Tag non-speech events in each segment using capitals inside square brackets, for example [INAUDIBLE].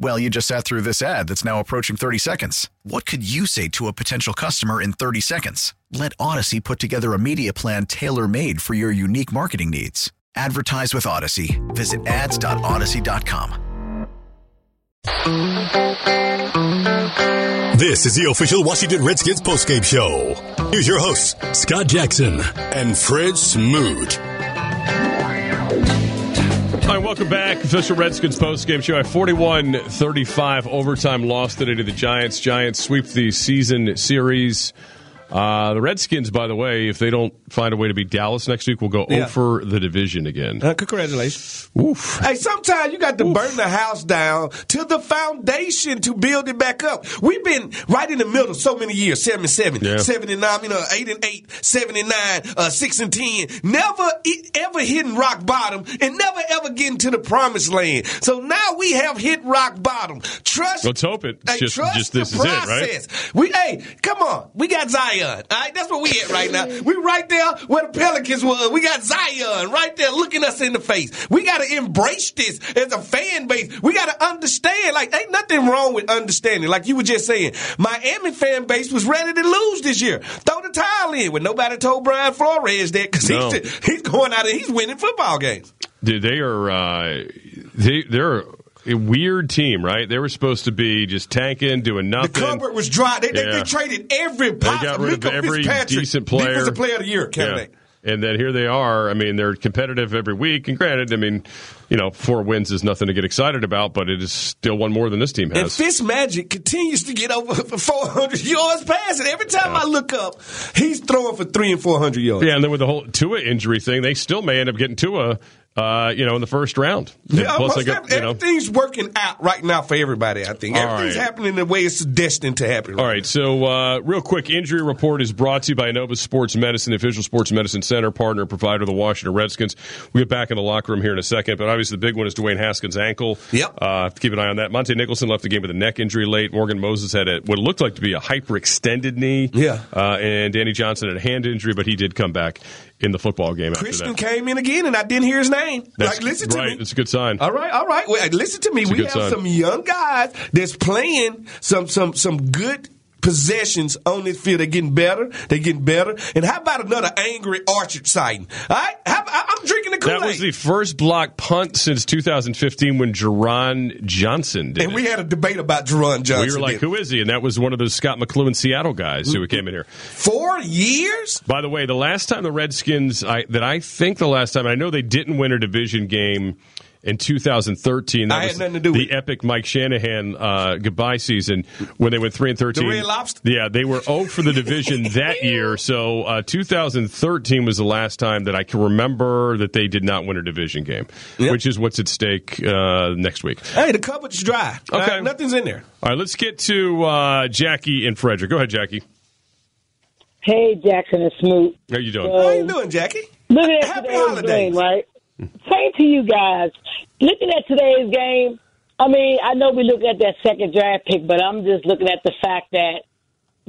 Well, you just sat through this ad that's now approaching 30 seconds. What could you say to a potential customer in 30 seconds? Let Audacy put together a media plan tailor made for your unique marketing needs. Advertise with Audacy. Visit ads.audacy.com. This is the official Washington Redskins postgame show. Here's your hosts, Scott Jackson and Fred Smoot. All right, welcome back. Official Redskins postgame show. A 41 35 overtime loss today to the Giants. Giants sweep the season series. Uh, the Redskins, by the way, if they don't find a way to beat Dallas next week, will go Yeah. over the division again. Uh, congratulations. Oof. Hey, sometimes you got to burn the house down to the foundation to build it back up. We've been right in the middle so many years 77, Yeah. 79, you know, 8 and 8, 79, uh, 6 and 10. Never ever hitting rock bottom and never ever getting to the promised land. So now we have hit rock bottom. Trust. Let's hope it. It's Hey, just, trust just the this is it, right? process. We hey, come on. We got Zion. All right, that's where we at right now. We right there where the Pelicans were. We got Zion right there looking us in the face. We got to embrace this as a fan base. We got to understand. Like, ain't nothing wrong with understanding. Like you were just saying, Miami fan base was ready to lose this year. Throw the towel in. When nobody told Brian Flores that because No. he's he's going out and he's winning football games. Dude, they are uh, they they're a weird team, right? They were supposed to be just tanking, doing nothing. The cupboard was dry. They, they, Yeah. they traded every They got possible rid of every decent player. Defensive player of the year candidate. Yeah. And then here they are. I mean, they're competitive every week. And granted, I mean, you know, four wins is nothing to get excited about, but it is still one more than this team has. And. Fitz Magic continues to get over [LAUGHS] 400 yards passing. Every time I look up, he's throwing for three and 400 yards. yeah, and then with the whole Tua injury thing, they still may end up getting Tua, uh, you know, in the first round. Yeah, plus, they got, you know, everything's working out right now for everybody. I think everything's right. happening the way it's destined to happen. All right, so uh, real quick, injury report is brought to you by Nova Sports Medicine, the official sports medicine center, partner, provider of the Washington Redskins. We'll get back in the locker room here in a second, but obviously the big one is Dwayne Haskins' ankle. Yep. Uh, have to keep an eye on that. Montae Nicholson left the game with a neck injury late. Morgan Moses had a, what looked like to be a hyperextended knee. Yeah. Uh, and Danny Johnson had a hand injury, but he did come back in the football game after Christian came in again, and I didn't hear his name. That's like, listen to me. It's a good sign. All right, all right. Well, listen to me. It's We have sign. some young guys that's playing some some some good possessions on this field. They're getting better. They're getting better. And how about another angry Orchard sighting? All right, how, I'm drinking the Kool That was the first block punt since 2015 when Jeron Johnson did And it. we had a debate about Jeron Johnson. we were like, who is he? And that was one of those Scot McCloughan Seattle guys who mm-hmm. came in here. Four years? By the way, the last time the Redskins, I, that I think the last time, I know they didn't win a division game in 2013. That I had was nothing to do the with it. epic Mike Shanahan uh, goodbye season when they went three and 13. The Red Lobster? Yeah, they were 0 for the division [LAUGHS] that year. So uh, 2013 was the last time that I can remember that they did not win a division game, Yep. which is what's at stake uh, next week. Hey, the cupboard's dry. Okay. right, nothing's in there. All right, let's get to uh, Jackie and Frederick. Go ahead, Jackie. Hey, Jackson and Smoot. How you doing? How you doing, Jackie? Look at Happy today's holidays. game, right? Same to you guys. Looking at today's game, I mean, I know we look at that second draft pick, but I'm just looking at the fact that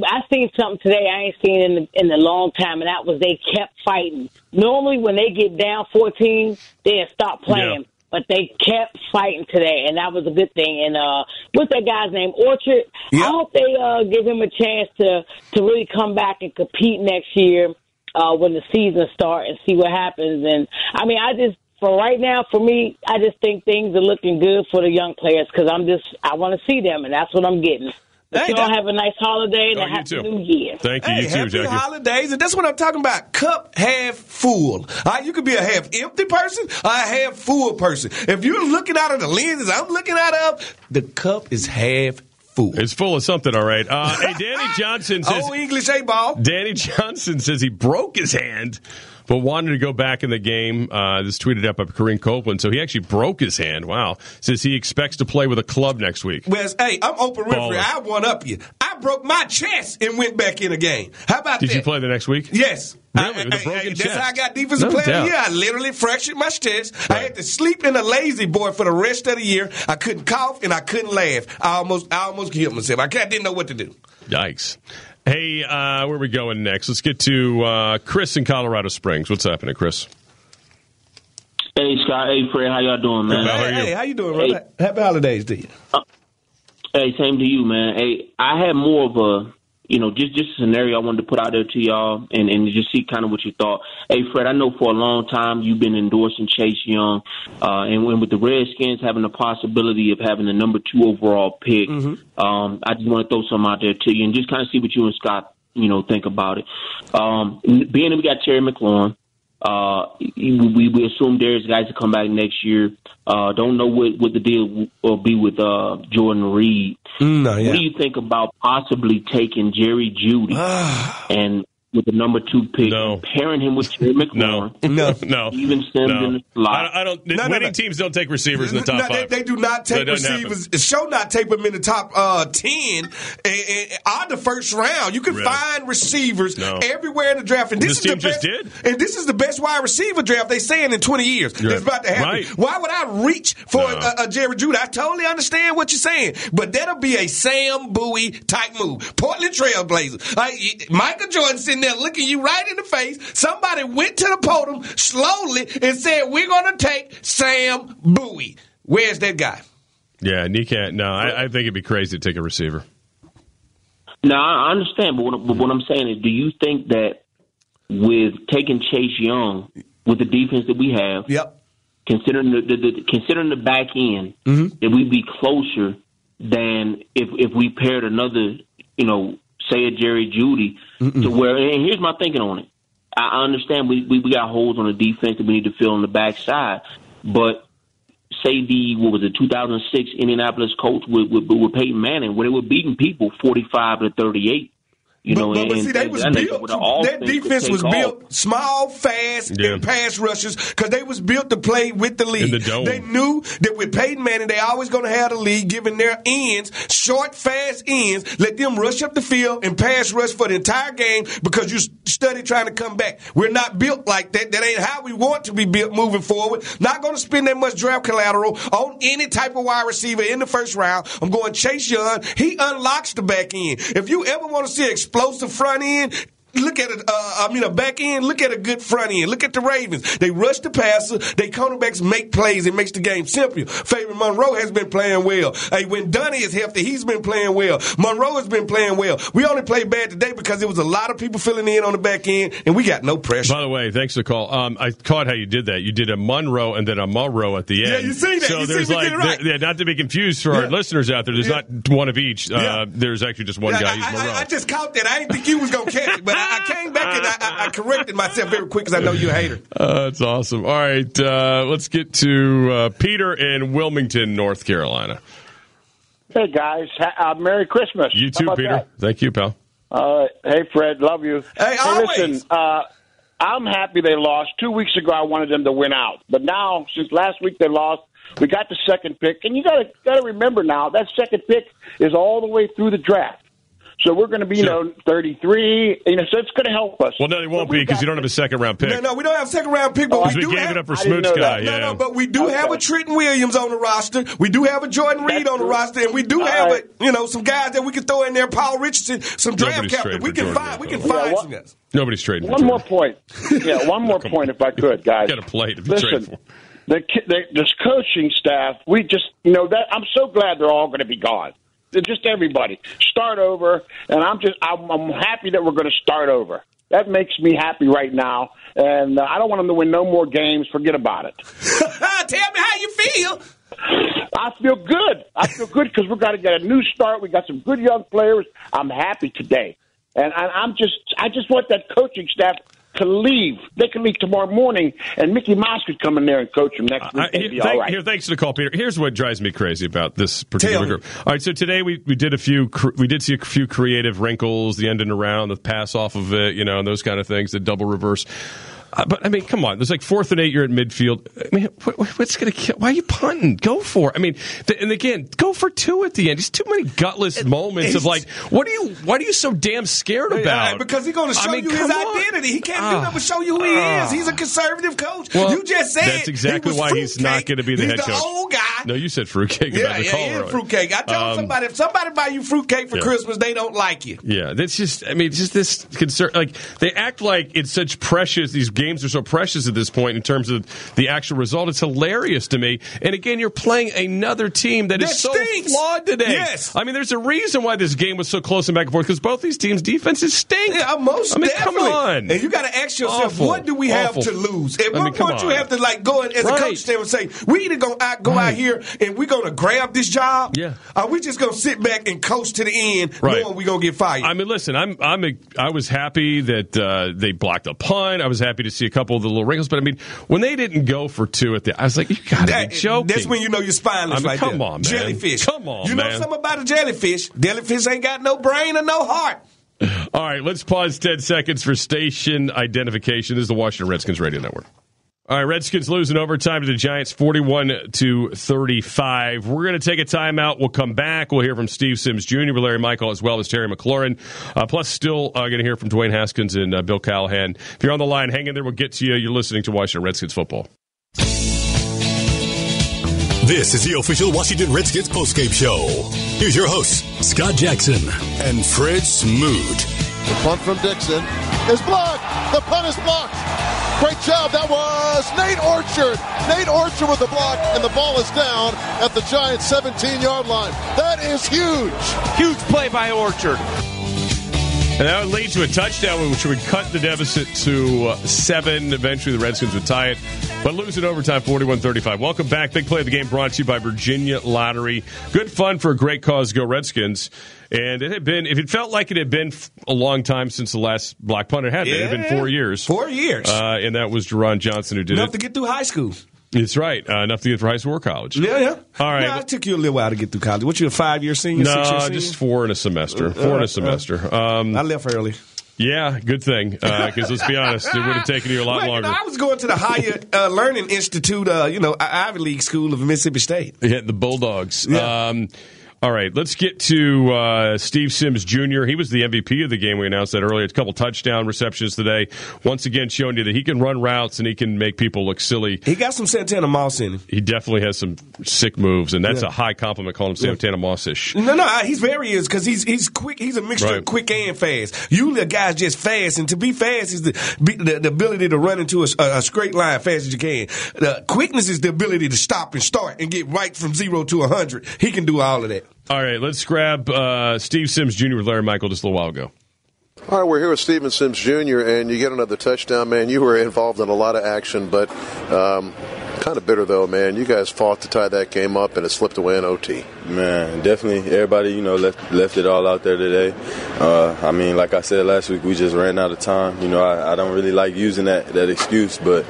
I seen something today I ain't seen in the, in a long time, and that was they kept fighting. Normally, when they get down 14, they stop playing. Yeah. But they kept fighting today, and that was a good thing. And uh, what's that guy's name? Orchard. I hope they uh, give him a chance to to really come back and compete next year uh, when the season starts and see what happens. And I mean, I just for right now, for me, I just think things are looking good for the young players because I'm just I want to see them, and that's what I'm getting. But Hey, you all have a nice holiday and Oh, a happy too. new year. Thank you. Hey, you too, happy Jackie. holidays, and that's what I'm talking about. Cup half full. All right, you could be a half empty person or a half full person. If you're looking out of the lenses I'm looking out of, the cup is half It's full of something, all right. Uh, hey, Danny [LAUGHS] Johnson says. Oh, English A ball. Danny Johnson says he broke his hand, but wanted to go back in the game. Uh, this tweeted up by Kareem Copeland. So he actually broke his hand. Wow. Says he expects to play with a club next week. Wes, hey, I'm open referee. Baller. I one up you. I broke my chest and went back in a game. How about Did that? you play the next week? Yes. Really? I- With a I- broken I- That's how I got defensive No player of doubt. the year. I literally fractured my chest. I had to sleep in a lazy boy for the rest of the year. I couldn't cough and I couldn't laugh. I almost, I almost killed myself. I can't- didn't know what to do. Yikes. Hey, uh, where are we going next? Let's get to uh, Chris in Colorado Springs. What's happening, Chris? Hey Scott, hey Fred, how y'all doing, man? How are Hey, you? hey, how you doing, brother? Happy holidays to you. Hey, same to you, man. Hey, I had more of a, you know, just just a scenario I wanted to put out there to y'all and and just see kind of what you thought. Hey, Fred, I know for a long time you've been endorsing Chase Young, uh, and when with the Redskins having the possibility of having the number two overall pick, um, I just want to throw some out there to you and just kind of see what you and Scott, you know, think about it. Um, being that we got Terry McLaurin. Uh, we we assume Derrius Guice to come back next year. Uh, don't know what what the deal will be with uh Jordan Reed. No, What do you think about possibly taking Jerry Jeudy [SIGHS] and with the number two pick, No. pairing him with Terry No. McLaurin, No. No. Steven Sims No. in the slot? I, don't- I don't. No, no, winning no. teams don't take receivers in the top No, they, five. they do not take That doesn't receivers. Show not tape them in the top uh, ten and, and, on the first round. You can Really? find receivers No. everywhere in the draft. And this, This is the team just best, And this is the best wide receiver draft they saying in twenty years. Right. It's about to happen. Right. Why would I reach for No. a, a Jerry Jeudy? I totally understand what you're saying, but that'll be a Sam Bowie type move. Portland Trailblazers. Like, Michael Jordan sitting there looking you right in the face. Somebody went to the podium slowly and said, "We're going to take Sam Bowie." Where's that guy? Yeah, and you can't. No, I, I think it'd be crazy to take a receiver. No, I understand, but what, but what I'm saying is, do you think that with taking Chase Young with the defense that we have, Yep. considering the, the, the considering the back end, mm-hmm. that we'd be closer than if if we paired another, you know, say a Jerry Jeudy to where. And here's my thinking on it. I I understand we, we we got holes on the defense that we need to fill on the backside, but say the what was it 2006 Indianapolis Colts with with, with Peyton Manning when they were beating people 45 to 38. You but, know, but, but and, see, they and was built. with That defense take was off. built small, fast, Yeah. and pass rushes because they was built to play with the league. The. They knew that with Peyton Manning, they always going to have the lead, giving their ends short, fast ends. Let them rush up the field and pass rush for the entire game because you study trying to come back. We're not built like that. That ain't how we want to be built moving forward. Not going to spend that much draft collateral on any type of wide receiver in the first round. I'm going Chase Young. He unlocks the back end. If you ever want to see explosive front end, Look at it. Uh, I mean, a back end. Look at a good front end. Look at the Ravens. They rush the passer. They cornerbacks make plays. It makes the game simpler. Fabian Monroe has been playing well. Hey, when Dunny is healthy, he's been playing well. Monroe has been playing well. We only played bad today because there was a lot of people filling in on the back end, and we got no pressure. By the way, thanks for the call. Um, I caught how you did that. You did a Monroe and then a Monroe at the end. Yeah, you see that. So You there's like, right. there- yeah, not to be confused for our Yeah. listeners out there. There's Yeah. not one of each. Uh. There's actually just one guy. I, I- I, just caught that. I didn't think you was gonna catch it, but I, I came back and I, I, I corrected myself very quick because I know you're a hater. Uh, that's awesome. All right, uh, let's get to uh, Peter in Wilmington, North Carolina. Hey guys, uh, Merry Christmas. You too, Peter. that? Thank you, pal. Uh, hey Fred, love you. Hey, always. listen, uh, I'm happy they lost. Two weeks ago, I wanted them to win out, but now since last week they lost, we got the second pick, and you got to got to remember now that second pick is all the way through the draft. So we're going to be, you know, 33. You know, so it's going to help us. Well, no, it won't be because you don't have a second round pick. No, no, we don't have a second round pick, but Oh, we we do gave have it up for I didn't Smooth know Sky. that. Yeah. No, no, but we do Okay. have a Trenton Williams on the roster. We do have a Jordan Reed on the true. roster, and we do All have right. a, you know some guys that we can throw in there. Paul Richardson, some draft Nobody's capital. We can Jordan find, we can find Yeah, some guys. Nobody's trading. One more point. Yeah, [LAUGHS] one more point, if I could, guys. Got a plate if you trade Listen, for. the, the this coaching staff, we just you know that I'm so glad they're all going to be gone. Just everybody start over, and I'm just I'm, I'm happy that we're going to start over. That makes me happy right now, and uh, I don't want them to win no more games. Forget about it. [LAUGHS] Tell me how you feel. I feel good. I feel good because we're going to get a new start. We got some good young players. I'm happy today, and I, I'm just I just want that coaching staff to leave. They can leave tomorrow morning, and Mickey Mouse could come in there and coach them next week. Uh, here, be thank- all right. here, thanks for the call, Peter. Here's what drives me crazy about this particular Tell me. group. All right, so today we, we did a few we did see a few creative wrinkles, the end and around, the pass off of it, you know, and those kind of things, the double reverse. Uh, but I mean, come on. There's like fourth and eight. You're at midfield. I mean, what, what's going to kill? Why are you punting? Go for it. I mean, th- and again, go for two at the end. Just too many gutless moments of like, what are you? What are you so damn scared Yeah, about? because he's going to I show mean, you his on. identity. He can't Ah. do nothing but show you who he Ah. is. He's a conservative coach. Well, you just said that's exactly he why he's not going to be the he's head the coach. old guy. No, you said fruitcake Yeah, about the yeah, call earlier. fruitcake. I told Um, somebody if somebody buy you fruitcake for Yeah. Christmas, they don't like you. Yeah, that's just. I mean, just this concern. Like they act like it's such precious. These games are so precious at this point in terms of the actual result. It's hilarious to me. And again, you're playing another team that is That so stinks. flawed today. Yes. I mean, there's a reason why this game was so close and back and forth because both these teams' defenses stink. Yeah, most I mean, definitely. come on. And you got to ask yourself, Awful. what do we have to lose? At I what mean, come point you have to like go in as a coach there and say, we either gonna out, go out here and we're gonna grab this job. Yeah. Are we just gonna sit back and coach to the end, Right. knowing we gonna get fired? I mean, listen, I'm, I'm, a, I was happy that uh, they blocked a punt. I was happy to see a couple of the little wrinkles, but I mean, when they didn't go for two at the, I was like, you got to That- be joking. That's when you know you're spineless I mean, right come there. on, man. Jellyfish. Come on, You know something about a jellyfish? Jellyfish ain't got no brain or no heart. All right, let's pause 10 seconds for station identification. This is the Washington Redskins Radio Network. All right, Redskins losing overtime to the Giants 41 to 35. We're going to take a timeout. We'll come back. We'll hear from Steve Sims Jr., Larry Michael, as well as Terry McLaurin. Uh, plus, still uh, going to hear from Dwayne Haskins and uh, Bill Callahan. If you're on the line, hang in there. We'll get to you. You're listening to Washington Redskins football. This is the official Washington Redskins postgame show. Here's your hosts, Scott Jackson and Fred Smoot. The punt from Dixon is blocked. The punt is blocked. Great job. That was Nate Orchard. Nate Orchard with the block, and the ball is down at the Giants' 17 yard line. That is huge. Huge play by Orchard. And that would lead to a touchdown, which would cut the deficit to uh, seven. Eventually, the Redskins would tie it, but lose in overtime 41 35. Welcome back. Big play of the game brought to you by Virginia Lottery. Good fun for a great cause. Go Redskins. And it had been, if it felt like it had been a long time since the last block punt, it had been. It had been four years. Four years. Uh, and that was Jeron Johnson who did Enough it. to get through high school. It's right. Uh, enough to get through high school or college. Yeah, yeah. All right. Nah, it took you a little while to get through college. What, you a five year senior? No, senior? just four in a semester. Uh, Four in uh, a semester. Um, I left early. yeah, good thing. Because let's be honest, it would have taken you a lot you longer. know, I was going to the Higher uh, Learning Institute, uh, you know, I- Ivy League School of Mississippi State. Yeah, the Bulldogs. Yeah. Um, all right, let's get to uh, Steve Sims Jr. He was the MVP of the game. We announced that earlier. A couple touchdown receptions today. Once again, showing you that he can run routes and he can make people look silly. He got some Santana Moss in him. He definitely has some sick moves, and that's Yeah. a high compliment calling him Santana Moss-ish. No, no, he's very is because he's he's quick. He's a mixture Right. of quick and fast. Usually, a guy's just fast, and to be fast is the be- the, the ability to run into a, a straight line fast as you can. The quickness is the ability to stop and start and get right from zero to a hundred. He can do all of that. All right, let's grab uh, Steve Sims Jr. with Larry Michael just a little while ago. All right, we're here with Steven Sims Jr., and you get another touchdown, man. You were involved in a lot of action, but um, kind of bitter, though, man. You guys fought to tie that game up, and it slipped away in OT. Man, definitely. Everybody, you know, left left it all out there today. Uh, I mean, like I said last week, we just ran out of time. You know, I, I don't really like using that that excuse, but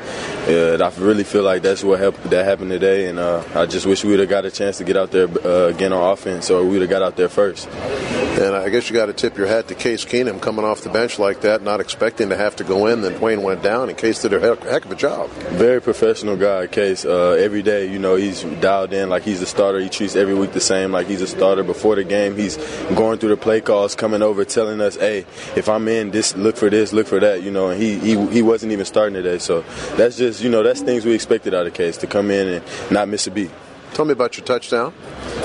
uh, I really feel like that's what helped, that happened today. And uh, I just wish we would have got a chance to get out there uh, again on offense, or we would have got out there first. And I guess you got to tip your hat to Case Keenum coming off the bench like that, not expecting to have to go in. Then Dwayne went down, and Case did a heck, heck of a job. Very professional guy, Case. Uh, every day, you know, he's dialed in like he's the starter. He treats every week the same, like he's a starter. Before the game, he's going through the play calls, coming over, telling us, "Hey, if I'm in, this look for this, look for that." You know, and he he, he wasn't even starting today. So that's just you know that's things we expected out of Case to come in and not miss a beat. Tell me about your touchdown.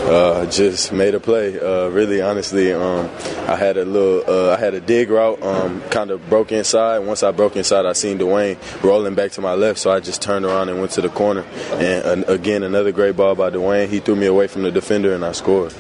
Uh, just made a play. Uh, really, honestly, um, I had a little, uh, I had a dig route, um, kind of broke inside. Once I broke inside, I seen Dwayne rolling back to my left, so I just turned around and went to the corner. And uh, again, another great ball by Dwayne. He threw me away from the defender, and I scored.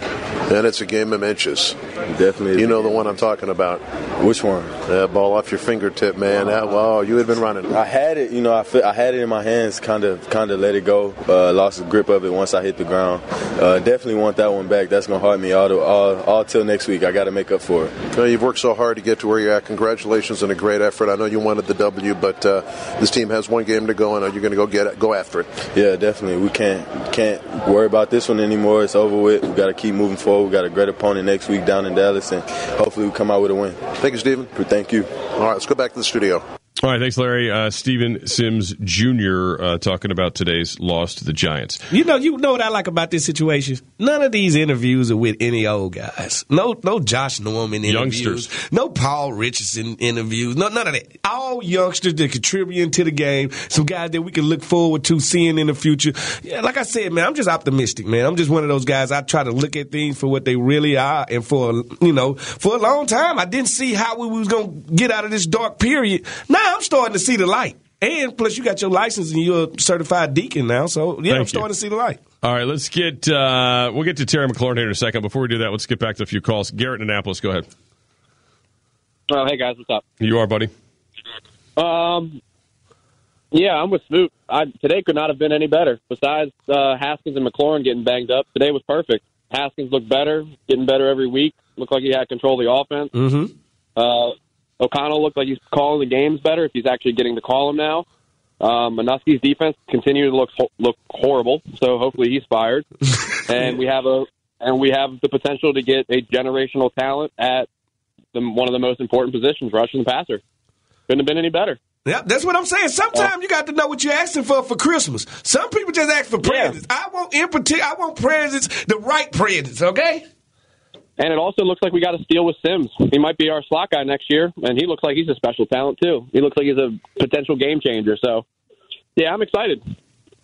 And it's a game of inches. Definitely. You know the one I'm talking about. Which one? That ball off your fingertip, man. That wow, you had been running. I had it, you know, I, fe- I had it in my hands, kind of, kind of let it go. Uh, lost the grip of it once I hit the ground. Uh, definitely want that one back. That's gonna hurt me all, the, all, all till next week. I got to make up for it. Well, you've worked so hard to get to where you're at. Congratulations on a great effort. I know you wanted the W, but uh, this team has one game to go, and you're going to go get it, go after it. Yeah, definitely. We can't can't worry about this one anymore. It's over with. We got to keep moving forward. We got a great opponent next week down in Dallas, and hopefully we come out with a win. Thank you, Stephen. Thank you. All right, let's go back to the studio. All right, thanks, Larry. Uh, Steven Sims Jr. Uh, talking about today's loss to the Giants. You know, you know what I like about this situation. None of these interviews are with any old guys. No, no Josh Norman interviews. Youngsters. No Paul Richardson interviews. No, none of that. All youngsters that contributing to the game. Some guys that we can look forward to seeing in the future. Yeah, like I said, man, I'm just optimistic, man. I'm just one of those guys. I try to look at things for what they really are, and for you know, for a long time, I didn't see how we was gonna get out of this dark period. Now I'm starting to see the light. And plus, you got your license and you're a certified deacon now. So, yeah, Thank I'm starting you. to see the light. All right, let's get uh, we'll get to Terry McLaurin here in a second. Before we do that, let's get back to a few calls. Garrett in Annapolis, go ahead. Oh, hey guys, what's up? You are, buddy. Um, yeah, I'm with Smoot. I, today could not have been any better. Besides uh, Haskins and McLaurin getting banged up, today was perfect. Haskins looked better, getting better every week. Looked like he had control of the offense. Mm-hmm. Uh, O'Connell looked like he's calling the games better if he's actually getting to call them now. Um, Manusky's defense continued to look look horrible, so hopefully he's fired. [LAUGHS] and we have a and we have the potential to get a generational talent at the, one of the most important positions, rushing the passer. Couldn't have been any better. Yeah, that's what I'm saying. Sometimes you got to know what you're asking for for Christmas. Some people just ask for presents. I want in particular, I want presents, the right presents. Okay. And it also looks like we got a steal with Sims. He might be our slot guy next year, and he looks like he's a special talent too. He looks like he's a potential game changer. So, yeah, I'm excited.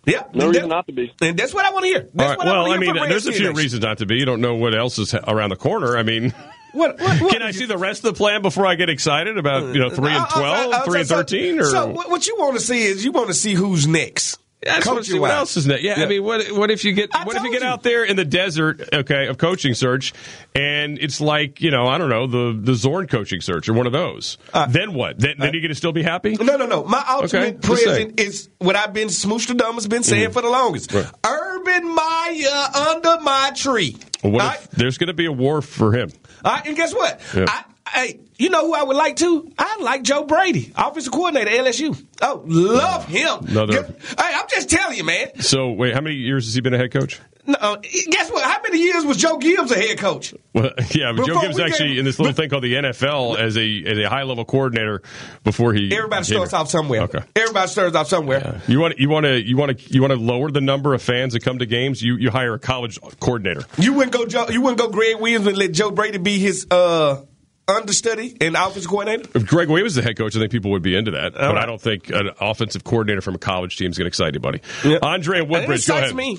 Yeah, no reason not to be. And that's what I want to hear. That's All right. what I Well, wanna I mean, from there's a few Nation. reasons not to be. You don't know what else is around the corner. I mean, [LAUGHS] What, what, what can I see the rest of the plan before I get excited about you know three and Uh, uh, 12, uh, 3 and so- thirteen, or so what, what you want to see is you want to see who's next. Yeah, I just want to see what else is next. Yeah, I mean, what what if you get what if you get out there in the desert, okay, of coaching search, and it's like you know, I don't know, the the Zorn coaching search or one of those. then what? Then, then you're going to still be happy? No, no, no. My ultimate Okay, present is what I've been Smoosh the dumb has been saying Mhm. for the longest. Right. Urban Meyer under my tree. Well, what if there's going to be a war for him? And guess what? Yeah. I, hey, you know who I would like to? I like Joe Brady, offensive coordinator, LSU. Oh, love him. Hey, I'm just telling you, man. So wait, how many years has he been a head coach? No, uh, guess what? How many years was Joe Gibbs a head coach? Well, [LAUGHS] yeah, but Joe Gibbs actually in this little thing called the NFL as a as a high level coordinator before he Everybody starts here. off somewhere. Okay. Everybody starts off somewhere. You want you want to you want to you want to lower the number of fans that come to games. You you hire a college coordinator. You wouldn't go. Joe, you wouldn't go. Gregg Williams and let Joe Brady be his uh, understudy and offensive coordinator. If Gregg Williams was the head coach, I think people would be into that. but right. I don't think an offensive coordinator from a college team is going to excite anybody. Andre and And Woodbridge, go excites ahead. me.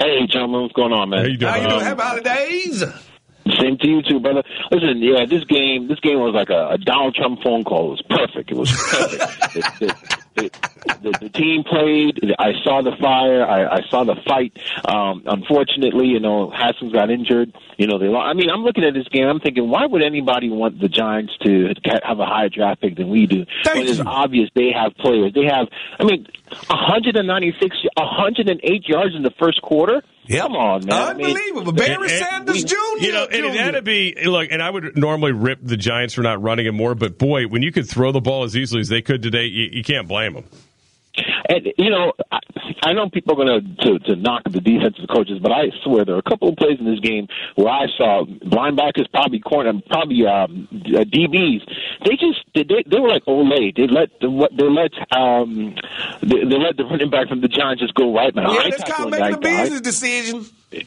Hey, gentlemen, what's going on, man? How you doing? How you Um, doing? Happy holidays. Same to you too, brother. Listen, yeah, this game, this game was like a, a Donald Trump phone call. It was perfect. It was perfect. [LAUGHS] the, the, the, the, the team played. I saw the fire. I, I saw the fight. Um, unfortunately, you know, Haskins got injured. You know, they. I mean, I'm looking at this game. I'm thinking, why would anybody want the Giants to have a higher draft pick than we do? when it's obvious they have players. They have. I mean, 196, 108 yards in the first quarter. Come on, man. I mean, Unbelievable. Barry And- and Sanders Jr. You know, and it Jr. had to be look. And I would normally rip the Giants for not running it more, but boy, when you could throw the ball as easily as they could today, you, you can't blame them. And you know, I, I know people are going to to knock the defensive coaches, but I swear there are a couple of plays in this game where I saw linebackers, probably corner, probably um, uh, DBs. They just they, they were like Olay. They let the, what- they let um they, they let the running back from the Giants just go right now. Yeah, that's tackled called making guy. business decision. Yeah,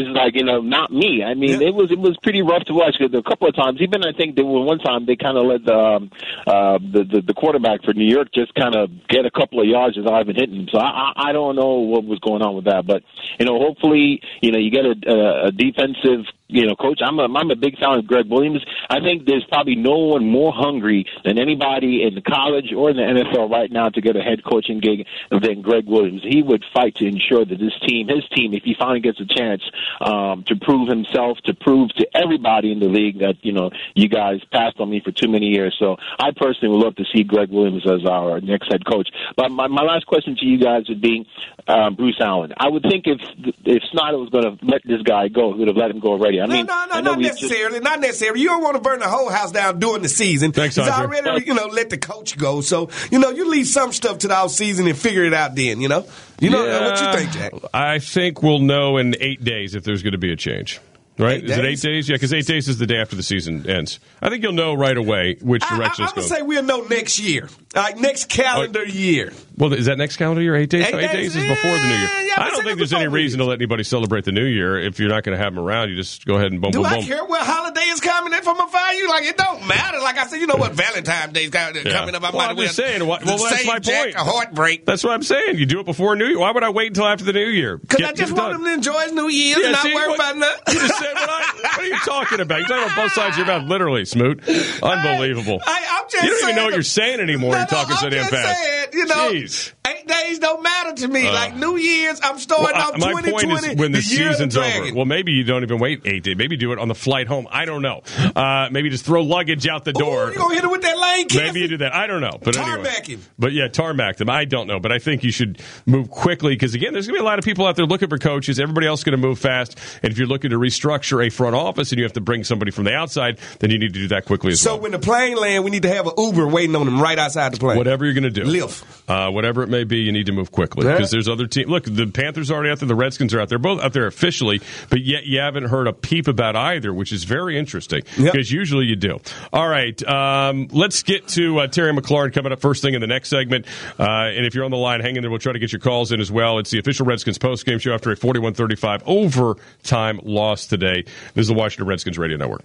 it's like you know, not me. I mean, it was it was pretty rough to watch. 'cause A couple of times, even I think there were one time they kind of let the, um, uh, the the the quarterback for New York just kind of get a couple of yards without even hitting him. So I, I I don't know what was going on with that, but you know, hopefully, you know, you get a, a, a defensive you know, coach, I'm a I'm a big fan of Gregg Williams. I think there's probably no one more hungry than anybody in the college or in the NFL right now to get a head coaching gig than Gregg Williams. He would fight to ensure that this team, his team, if he finally gets a chance um, to prove himself, to prove to everybody in the league that you know you guys passed on me for too many years. So I personally would love to see Gregg Williams as our next head coach. But my, my last question to you guys would be um, Bruce Allen. I would think if if Snyder was going to let this guy go, he would have let him go already. I mean, no, no, I not he's necessarily. not necessarily. You don't want to burn the whole house down during the season. Thanks, He's Andre. already, you know, let the coach go. So, you know, you leave some stuff to the off season and figure it out then, you know? You know what you think, Jack? I think we'll know in eight days if there's going to be a change. Right? Eight is it eight days? Yeah, because eight days is the day after the season ends. I think you'll know right away which direction I, going going. to say we'll know next year. Like next calendar year. well, is that next calendar year? Eight days? Eight So eight days? days is before the new year. yeah, I don't think there's any reason to let anybody celebrate the new year if you're not going to have them around. You just go ahead and boom, Do boom, I boom. care what holiday is coming in from a? You like it don't matter. Like I said, you know what Valentine's Day's uh, Yeah. coming up. I Well, might I'm just saying. What, well, that's my point. a heartbreak. That's what I'm saying. You do it before New Year. Why would I wait until after the New Year? Because I just want done. him to enjoy his New Year's Yeah, and not see, worry what- about nothing. Said what, I, what are you talking about? You're talking about both sides of your mouth, literally, Smoot. Unbelievable. I, I'm just you don't even know what you're saying anymore. No, you're talking no, so damn just fast. saying, you know, Jeez. Eight days don't matter to me. Uh. like New Year's, I'm starting Well, off my 2020. point is when the, of season's over. Well, maybe you don't even wait eight days. Maybe do it on the flight home. I don't know. Uh, maybe just throw luggage out the door. You gonna hit it with that lane kiss? Maybe you do that. I don't know. But anyway. Tarmac him. But yeah, tarmac them. I don't know. But I think you should move quickly because, again, there's going to be a lot of people out there looking for coaches. Everybody else is going to move fast. And if you're looking to restructure a front office and you have to bring somebody from the outside, then you need to do that quickly as So well. when the plane land, we need to have an Uber waiting on them right outside the plane. Whatever you're going to do, Lyft. uh, whatever it may be, you need to move quickly because there's other teams. Look, the Panthers are already out there, the Redskins are out there, both out there officially, but yet you haven't heard a peep about either, which is very interesting because usually you do. All right, um, let's get to uh, Terry McLaurin coming up first thing in the next segment. Uh, and if you're on the line, hang in there. We'll try to get your calls in as well. It's the official Redskins postgame show after a 41-35 overtime loss today. This is the Washington Redskins Radio Network.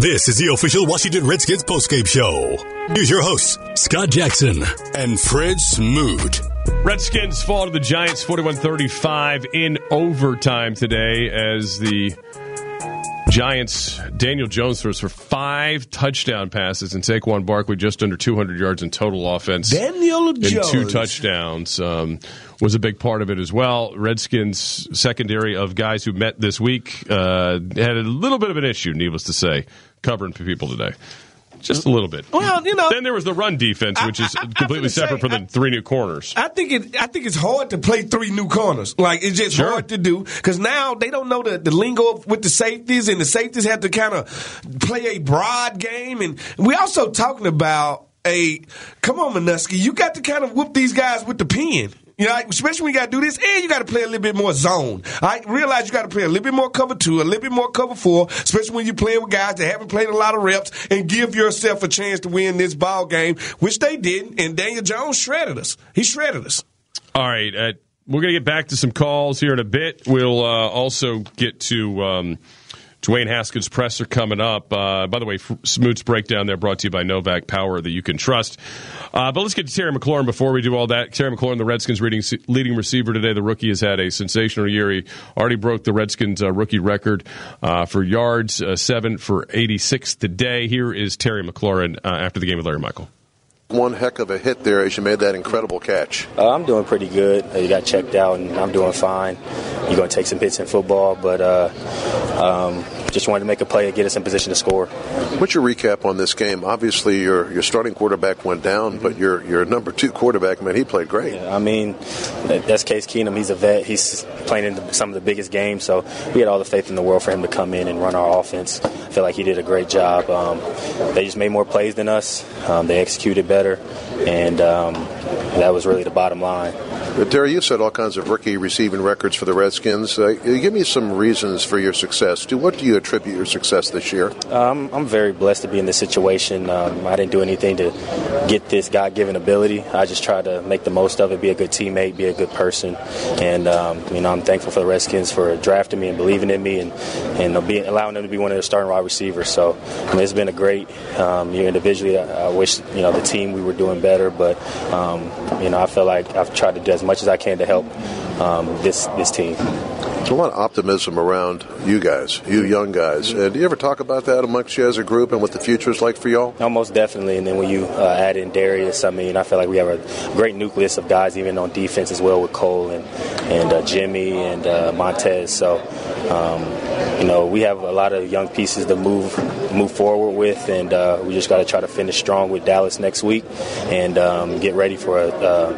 This is the official Washington Redskins postgame show. Here's your hosts, Scott Jackson and Fred Smoot. Redskins fall to the Giants 41 35 in overtime today as the Giants, Daniel Jones throws for five touchdown passes and Saquon Barkley just under 200 yards in total offense. Daniel Jones two touchdowns um, was a big part of it as well. Redskins secondary of guys who met this week uh, had a little bit of an issue, needless to say, covering people today. Just a little bit. Well, you know, Then there was the run defense, which is completely say, separate from the three new corners. I think it. I think it's hard to play three new corners. Like it's just hard to do because now they don't know the, the lingo with the safeties, and the safeties have to kind of play a broad game. And we also talking about a. Come on, Manusky, you got to kind of whoop these guys with the pen. You know, especially when you got to do this, and you got to play a little bit more zone. I realize you got to play a little bit more cover two, a little bit more cover four, especially when you're playing with guys that haven't played a lot of reps, and give yourself a chance to win this ball game, which they didn't. And Daniel Jones shredded us. He shredded us. All right. Uh, we're to get back to some calls here in a bit. We'll uh, also get to um, Dwayne Haskins' presser coming up. Uh, by the way, Smoot's breakdown there brought to you by NOVEC Power that you can trust. Uh, but let's get to Terry McLaurin before we do all that. Terry McLaurin, the Redskins' leading, leading receiver today. The rookie has had a sensational year. He already broke the Redskins' uh, rookie record uh, for yards, uh, seven for 86 today. Here is Terry McLaurin uh, after the game with Larry Michael. One heck of a hit there as you made that incredible catch. Uh, I'm doing pretty good. Uh, You got checked out, and I'm doing fine. You're going to take some hits in football, but uh, um, just wanted to make a play and get us in position to score. What's your recap on this game? Obviously, your your starting quarterback went down, but your your number two quarterback, man, he played great. I mean, that's Case Keenum. He's a vet. He's playing in the, some of the biggest games, so we had all the faith in the world for him to come in and run our offense. I feel like he did a great job. Um, they just made more plays than us. Um, they executed better, and um, that was really the bottom line. But Terry, you set all kinds of rookie receiving records for the Redskins. Uh, give me some reasons for your success. To what do you attribute your success this year? Um, I'm very blessed to be in this situation. Um, I didn't do anything to get this God-given ability. I just tried to make the most of it, be a good teammate, be a good person, and um, you know I'm thankful for the Redskins for drafting me and believing in me, and and be, allowing them to be one of their starting wide receivers. So I mean, it's been a great um, year individually. I, I wish you know the team we were doing better, but um, you know I feel like I've tried to do as much as I can to help um, this this team. There's a lot of optimism around you guys, you young guys. And do you ever talk about that amongst you as a group and what the future is like for y'all? No, most definitely. And then when you uh, add in Derrius, I mean, I feel like we have a great nucleus of guys, even on defense as well, with Cole and and uh, Jimmy and uh, Montez. So, um, you know, we have a lot of young pieces to move move forward with, and uh, we just got to try to finish strong with Dallas next week and um, get ready for a,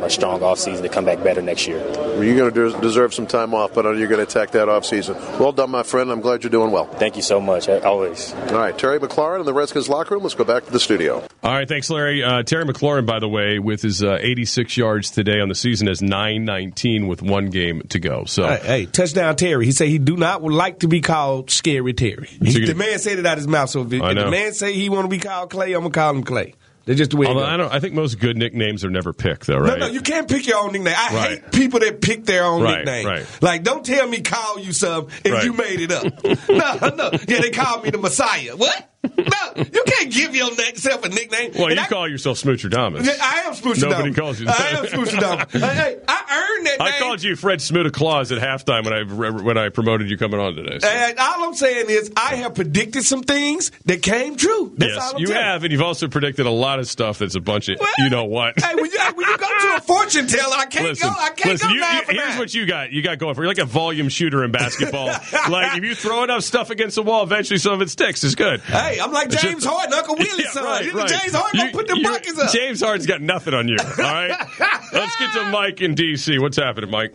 a strong offseason to come back better next year. Well, you're going to deserve some time off, but know you're going to attack that offseason. Well done, my friend. I'm glad you're doing well. Thank you so much. Always. All right, Terry McLaurin in the Redskins locker room. Let's go back to the studio. All right, thanks, Larry. Uh, Terry McLaurin, by the way, with his uh, 86 yards today on the season, has 919 with one game to go. So, hey, hey touchdown, Terry. He said he do not would like to be called Scary Terry. He, the man said it out of his mouth. So if, if the man say he want to be called Clay, I'm gonna call him Clay. They're just the way. Although I don't, I think most good nicknames are never picked, though, right? No, no, you can't pick your own nickname. I Right. hate people that pick their own Right, nickname. right. Like, don't tell me call you something if Right. you made it up. [LAUGHS] no, no. Yeah, they called me the Messiah. What? No, you can't give yourself a nickname. Well, And you I, call yourself Smoocherdamus. Yeah, I am Smoocherdamus. Nobody calls you. I am Smoocherdamus. [LAUGHS] hey, hey, I earned that I name. called you Fred Claus at halftime when I when I promoted you coming on today. so. And all I'm saying is, I have predicted some things that came true. That's yes, all I'm you telling have, and you've also predicted a lot of stuff that's a bunch of you know what. Hey, when you, when you go to a fortune teller, I can't Listen, go. I can't listen. go You, nine you- for here's nine. what you got. You got going for you. You're like a volume shooter in basketball. [LAUGHS] like if you throw enough stuff against the wall, eventually some of it sticks. It's good. Hey, I'm like James just- Harden, Uncle Willie's [LAUGHS] Yeah, son. right, right. James Harden You- gonna put them you- buckets up. James Harden's got nothing on you. All right. [LAUGHS] Let's get to Mike in D.C. What's happening, Mike?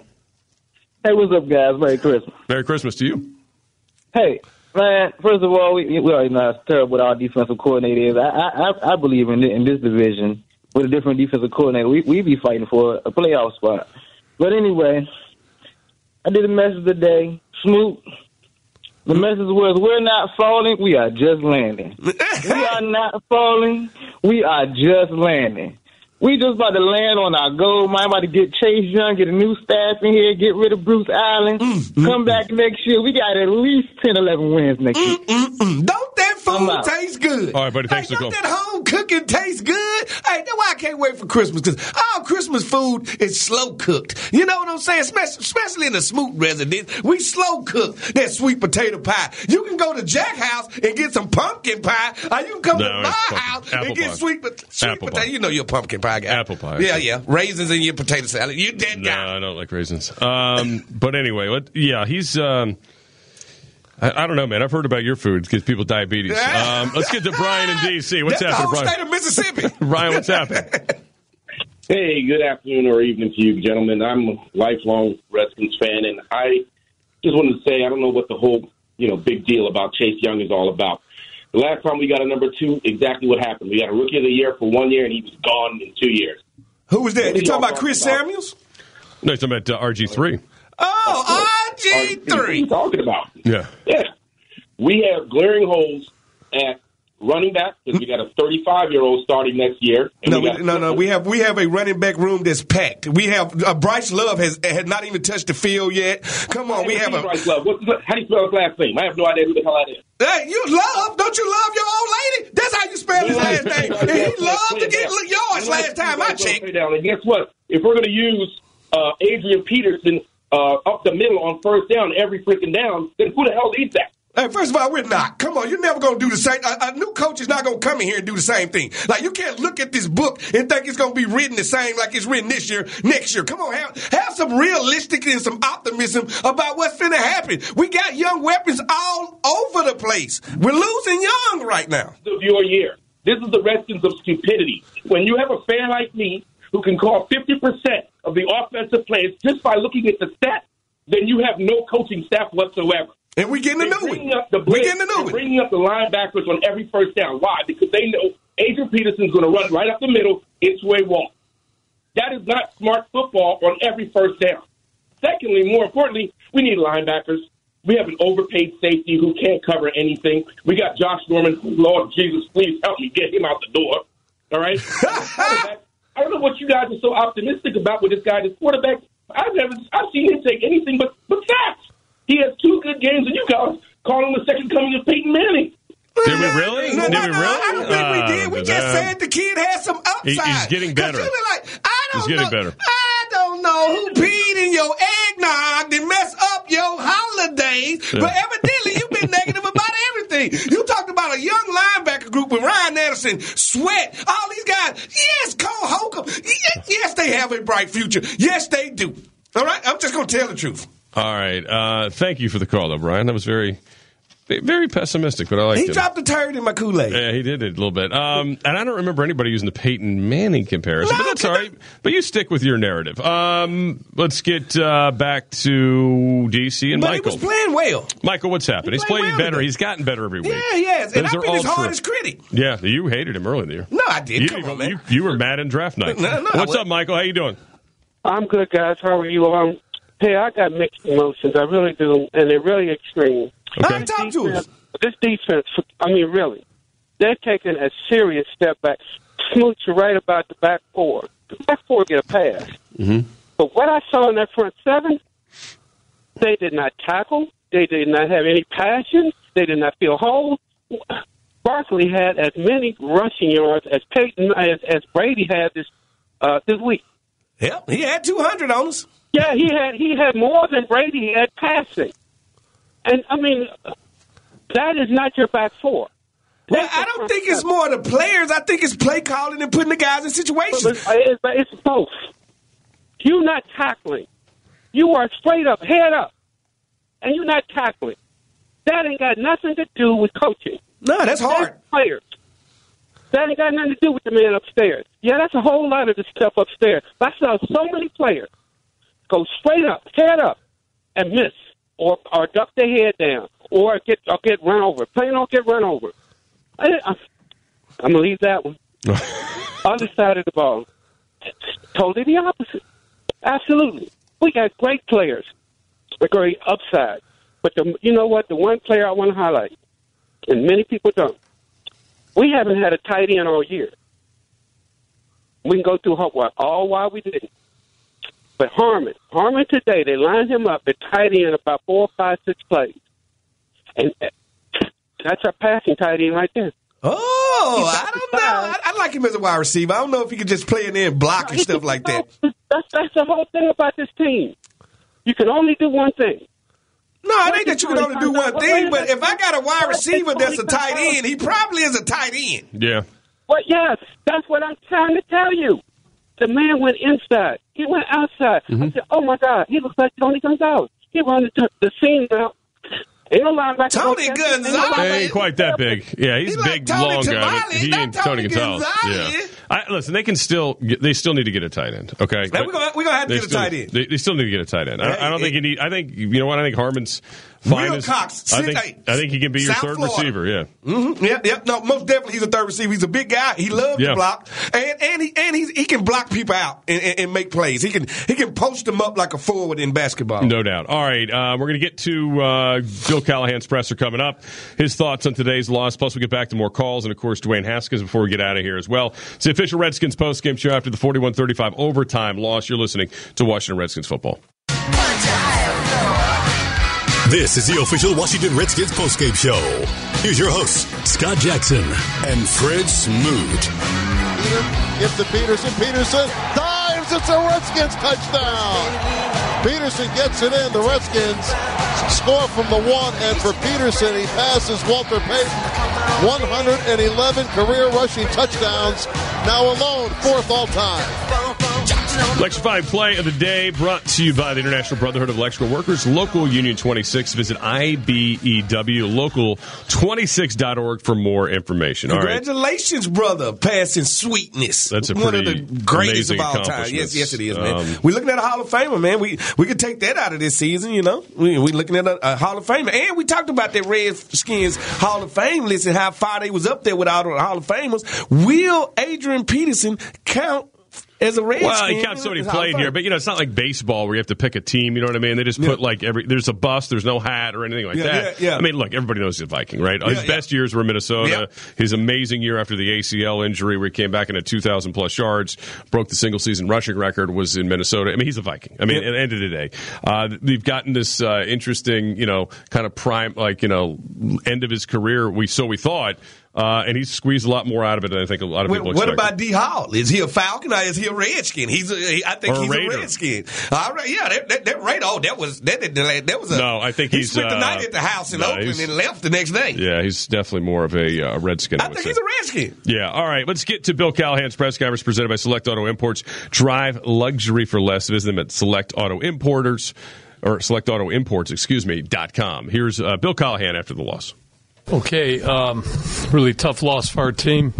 Hey, what's up, guys? Merry Christmas. Merry Christmas to you. Hey, man. First of all, we, we already know how terrible what our defensive coordinator is. I I, I- I believe in in this division with a different defensive coordinator, we we be fighting for a playoff spot. But anyway, I did a message today. Snoop. The message was, "We're not falling. We are just landing. [LAUGHS] we are not falling. We are just landing." We just about to land on our goal. Man, about to get Chase Young, get a new staff in here, get rid of Bruce Allen. Mm, mm, come mm. back next year. We got at least 10, 11 wins next year. Don't that food taste good? All right, buddy. Thanks hey, for don't that home cooking taste good? Hey, that's why I can't wait for Christmas because all Christmas food is slow cooked. You know what I'm saying? Especially, especially in the Smoot residence, we slow cook that sweet potato pie. You can go to Jack House and get some pumpkin pie, or you can come No, to my house Apple and get pie. sweet, sweet potato. pie. You know you're pumpkin pie guy. Apple pie. Yeah, yeah. Raisins in your potato salad. You dead No, guy. I don't like raisins. Um, [LAUGHS] but anyway, what, yeah, he's. Um, I, I don't know, man. I've heard about your food. It gives people diabetes. [LAUGHS] Um, let's get to Brian in D.C. What's That's happening, whole Brian? state of Mississippi. [LAUGHS] Brian, what's happening? Hey, good afternoon or evening to you, gentlemen. I'm a lifelong Redskins fan, and I just wanted to say I don't know what the whole you know big deal about Chase Young is all about. The last time we got a number two, exactly what happened. We got a rookie of the year for one year, and he was gone in two years. Who was that? You talking about Chris talking Samuels? No, he's talking about uh, RG3. Oh, RG3. What are you RG3. talking about? Yeah. Yeah. We have glaring holes at running back because we got a 35 year old starting next year. No, we got- no, no. We have we have a running back room that's packed. We have uh, Bryce Love has had not even touched the field yet. Come on, we have a. Bryce Love. What's how do you spell his last name? I have no idea who the hell that is. Hey, you love? Don't you love your old lady? That's how you spell his last name. And he loved to get yours last time I checked. Down. And guess what? If we're going to use uh, Adrian Peterson uh, up the middle on first down every freaking down, then who the hell needs that? Hey, first of all, we're not. Come on, you're never going to do the same. A, a new coach is not going to come in here and do the same thing. Like, you can't look at this book and think it's going to be written the same like it's written this year, next year. Come on, have, have some realistic and some optimism about what's going to happen. We got young weapons all over the place. We're losing young right now. Of your year. This is the Redskins of stupidity. When you have a fan like me who can call 50% of the offensive plays just by looking at the stats, then you have no coaching staff whatsoever. And we getting bringing one. Up the blitz, getting a new they're. Bringing up the linebackers on every first down. Why? Because they know Adrian Peterson's going to run right up the middle into a wall. That is not smart football on every first down. Secondly, more importantly, we need linebackers. We have an overpaid safety who can't cover anything. We got Josh Norman. Lord Jesus, please help me get him out the door. All right. [LAUGHS] I don't know what you guys are so optimistic about with this guy, this quarterback. I've never, I've seen him take anything but but sacks. He has two good games, and you guys call him the second coming of Peyton Manning. Did we really? No, Did no, we no, really? I don't think we Uh, did. We just uh, said the kid has some upside. He- he's getting better. you be like, I don't He's getting know, better. I don't know who peed in your praise, but evidently you've been negative about everything. You talked about a young linebacker group with Ryan Anderson, Sweat, all these guys. Yes, Cole Holcomb. Yes, yes, they have a bright future. Yes, they do. All right, I'm just going to tell the truth. All right. Uh, thank you for the call, though, Brian. That was very, very pessimistic, but I like He it. dropped a turd in my Kool Aid. Yeah, he did it a little bit. Um, and I don't remember anybody using the Peyton Manning comparison, but that's all right. But you stick with your narrative. Um, let's get uh, back to DC and But he Michael. was playing well. Michael, what's happened? He's played playing well better. today. He's gotten better every week. Yeah, he has. And Those I've are been his all true. hardest critic. Yeah, you hated him early in the year. No, I did. You, Come didn't on, man. you, you were mad in draft night. [LAUGHS] No, no, what's up, Michael? How you doing? I'm good, guys. How are you? Um, hey, I got mixed emotions. I really do, and they're really extreme. Okay. Talk to us. This defense, I mean, really, they're taking a serious step back. Smoot right about the back four. The back four get a pass. Mm-hmm. But what I saw in that front seven, they did not tackle. They did not have any passion. They did not feel whole. Barkley had as many rushing yards as Peyton as, as Brady had this uh, this week. Yep, he had 200 on us. Yeah, he had he had more than Brady had passing, and I mean that is not your back four. Well, I don't think it's more the players. I think it's play calling and putting the guys in situations. But It's, it's both. You're not tackling. You are straight up, head up, and you're not tackling. That ain't got nothing to do with coaching. No, that's hard. players. That ain't got nothing to do with the man upstairs. Yeah, that's a whole lot of the stuff upstairs. But I saw so many players go straight up, head up, and miss, or or duck their head down, or get or get run over. Plain don't get run over. I, I, I'm gonna leave that one. Other side of the ball, totally the opposite. Absolutely, we got great players, a great upside. But the, you know what? The one player I want to highlight, and many people don't. We haven't had a tight end all year. We can go through what all why we didn't. But Harmon, Harmon today, they lined him up at tight end about four, five, six plays, and uh, that's our passing tight end right there. Oh, I don't know. I, I like him as a wide receiver. I don't know if he could just play in there and block and stuff like that. That's that's the whole thing about this team. You can only do one thing. No, it ain't that you can only do one thing, but if I got a wide receiver that's a tight end, he probably is a tight end. Yeah. Well, yes, that's what I'm trying to tell you. The man went inside. He went outside. I mm-hmm. said, "Oh my God, he looks like Tony Gonzalez. He run the, the seam out. Ain't no linebacker. Tony gonna catch him. Ain't no Gonzalez. He ain't quite that big. Yeah, he's, big, Tony long guy. Tamale. but He ain't Tony Tony Gonzalez. Gonzalez. Yeah. I, listen, they can still get, they still need to get a tight end. Okay, we're gonna- we're gonna have to They get a tight end. They, they still need to get a tight end. I, I don't think you need. I think you know what. I think Harmon's fine. as- Wilcox, I think eight. I think he can be your South third Florida. receiver. Yeah. Mm-hmm. Yep, yep. No, most definitely he's a third receiver. He's a big guy. He loves Yeah. to block, and and he and he's, he can block people out and, and, and make plays. He can he can post them up like a forward in basketball. No doubt. All right, uh, we're going to get to uh, Bill Callahan's presser coming up. His thoughts on today's loss. Plus, we get back to more calls and, of course, Dwayne Haskins before we get out of here as well. It's the official Redskins postgame show after the 41-35 overtime loss. You're listening to Washington Redskins football. This is the official Washington Redskins postgame show. Here's your hosts, Scott Jackson and Fred Smoot. Give to Peterson. Peterson dives. It's a Redskins touchdown. Peterson gets it in. The Redskins score from the one, and for Peterson, he passes Walter Payton. 111 career rushing touchdowns. Now alone, fourth all time. Electrifying play of the day brought to you by the International Brotherhood of Electrical Workers, Local Union 26. Visit E IBEW, local26.org for more information. All right. Congratulations, brother, passing sweetness. That's a one of the greatest of all time. Yes, yes, it is, man. Um, We're looking at a Hall of Famer, man. We we could take that out of this season, you know. We we looking at a, a Hall of Famer, and we talked about that Redskins Hall of Fame list and how far they was up there with all the Hall of Famers. Will Adrian Peterson count as a Redskin? Well, he counts so many in the Hall of played here, but you know it's not like baseball where you have to pick a team. You know what I mean? They just put like every there's a bus, there's no hat or anything like Yeah, that. yeah, yeah. I mean, look, everybody knows he's a Viking, right? Yeah, His yeah. best years were in Minnesota. Yeah. His amazing year after the ACL injury, where he came back in at 2,000 plus yards, broke the single season rushing record, was in Minnesota. I mean, he's a Viking. I mean, Yeah. at the end of the day, uh, they've gotten this uh, interesting, you know, kind of prime, like you know, end of his career. We so we thought. Uh, and he's squeezed a lot more out of it than I think a lot of What, people what expect. about D Hall? Is he a Falcon or is he a Redskin? He's a, he, I think Or he's Raider. a Redskin. All right, yeah, that that, that Raider. Oh, that was that, that, that was a No, I think he he's, spent the uh, night at the house in no, Oakland and left the next day. Yeah, he's definitely more of a uh, Redskin. I, I think say. he's a Redskin. Yeah. All right. Let's get to Bill Callahan's press conference presented by Select Auto Imports. Drive luxury for less. Visit them at Select Auto Importers or Select Auto Imports, excuse me, dot com. Here's uh, Bill Callahan after the loss. Okay, um, really tough loss for our team.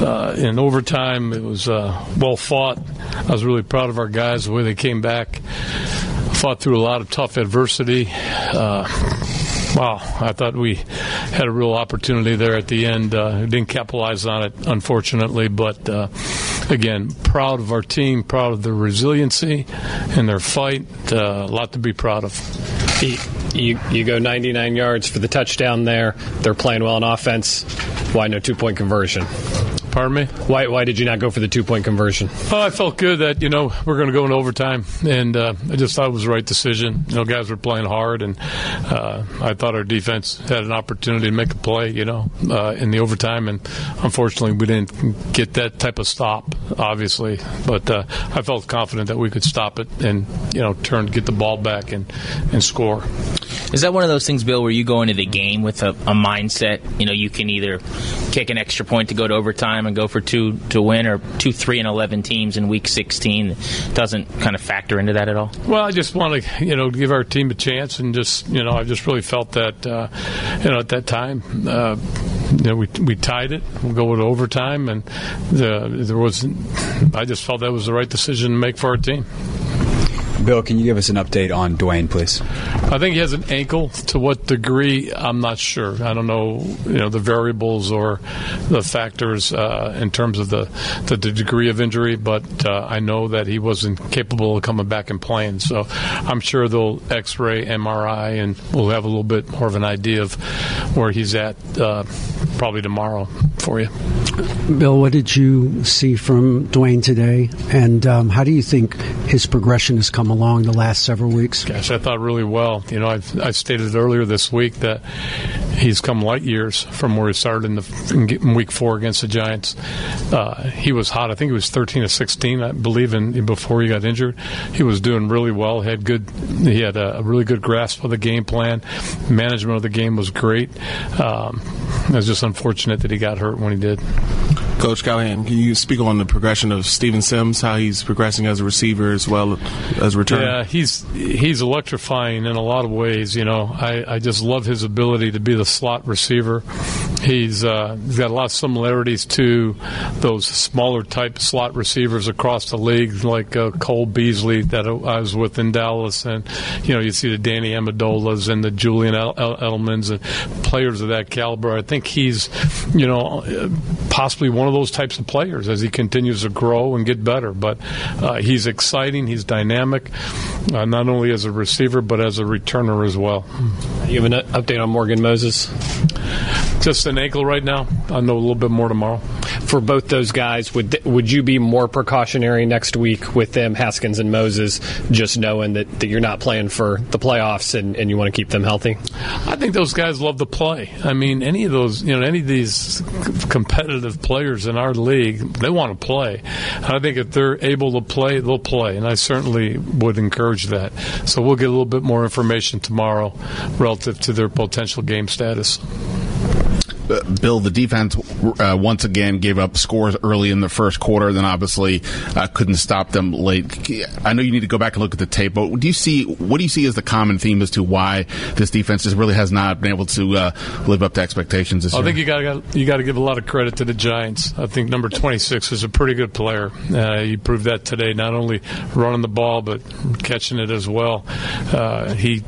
Uh, in overtime, it was uh, well fought. I was really proud of our guys, the way they came back. Fought through a lot of tough adversity. Uh, wow, I thought we had a real opportunity there at the end. Uh, didn't capitalize on it, unfortunately, but uh, again, proud of our team, proud of their resiliency and their fight. Uh, a lot to be proud of. You, you, you go 99 yards for the touchdown there. They're playing well on offense. Why no two point conversion? Pardon me? Why, why did you not go for the two point conversion? Oh, I felt good that you know we're going to go in overtime, and uh, I just thought it was the right decision. You know, guys were playing hard, and uh, I thought our defense had an opportunity to make a play. You know, uh, in the overtime, and unfortunately we didn't get that type of stop, obviously. But uh, I felt confident that we could stop it and you know turn, get the ball back, and and score. Is that one of those things, Bill, where you go into the game with a, a mindset? You know, you can either kick an extra point to go to overtime and go for two to win, or two, three, and eleven teams in Week 16. Doesn't kind of factor into that at all. Well, I just want to, you know, give our team a chance, and just, you know, I just really felt that, uh, you know, at that time, uh, you know, we we tied it. We'll go with overtime, and the, there was, I just felt that was the right decision to make for our team. Bill, can you give us an update on Dwayne, please? I think he has an ankle. To what degree, I'm not sure. I don't know, you know, the variables or the factors uh, in terms of the, the degree of injury, but uh, I know that he wasn't capable of coming back and playing. So I'm sure they'll X-ray, MRI, and we'll have a little bit more of an idea of where he's at uh, probably tomorrow for you. Bill, what did you see from Dwayne today, and um, how do you think his progression has come along the last several weeks? Gosh, I thought really well. You know, I've, I stated earlier this week that he's come light years from where he started in, the, in week four against the Giants. Uh, he was hot. I think he was 13 to 16, I believe, in, before he got injured. He was doing really well. He had good. He had a, really good grasp of the game plan. Management of the game was great. Um, it was just unfortunate that he got hurt when he did. Coach Callahan, can you speak on the progression of Steven Sims, how he's progressing as a receiver as well as returner? Yeah, he's he's electrifying in a lot of ways. You know, I, I just love his ability to be the slot receiver. He's, uh, he's got a lot of similarities to those smaller type slot receivers across the league, like uh, Cole Beasley that I was with in Dallas, and you know you see the Danny Amendolas and the Julian El- El- Edelmans and players of that caliber. I think he's, you know, uh, possibly one of those types of players as he continues to grow and get better. But uh, he's exciting. He's dynamic, uh, not only as a receiver but as a returner as well. You have an update on Morgan Moses? Just an ankle right now. I'll know a little bit more tomorrow. For both those guys, would would you be more precautionary next week with them, Haskins and Moses, just knowing that, that you're not playing for the playoffs and, and you want to keep them healthy? I think those guys love to play. I mean, any of those, you know, any of these competitive players in our league, they want to play. I think if they're able to play, they'll play. And I certainly would encourage that. So we'll get a little bit more information tomorrow relative to their potential game status. Uh, Bill, the defense uh, once again gave up scores early in the first quarter, then obviously uh, couldn't stop them late. I know you need to go back and look at the tape, but do you see what do you see as the common theme as to why this defense just really has not been able to uh, live up to expectations this I year? think you got you got to give a lot of credit to the Giants. I think number 26 is a pretty good player. Uh, he proved that today, not only running the ball but catching it as well. Uh, he,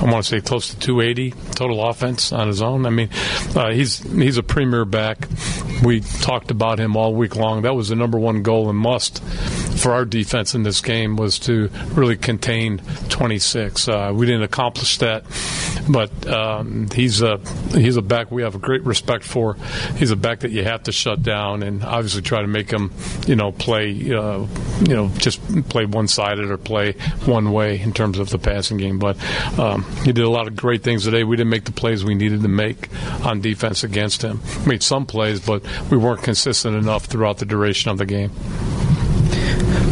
I want to say, close to 280 total offense on his own. I mean, uh, he's he's a premier back. We talked about him all week long. That was the number one goal and must for our defense in this game was to really contain 26. Uh, we didn't accomplish that, but um, he's a he's a back we have a great respect for. He's a back that you have to shut down and obviously try to make him, you know, play, uh, you know, just play one sided or play one way in terms of the passing game. But um, he did a lot of great things today. We didn't make the plays we needed to make on defense against him. Made some plays, but we weren't consistent enough throughout the duration of the game.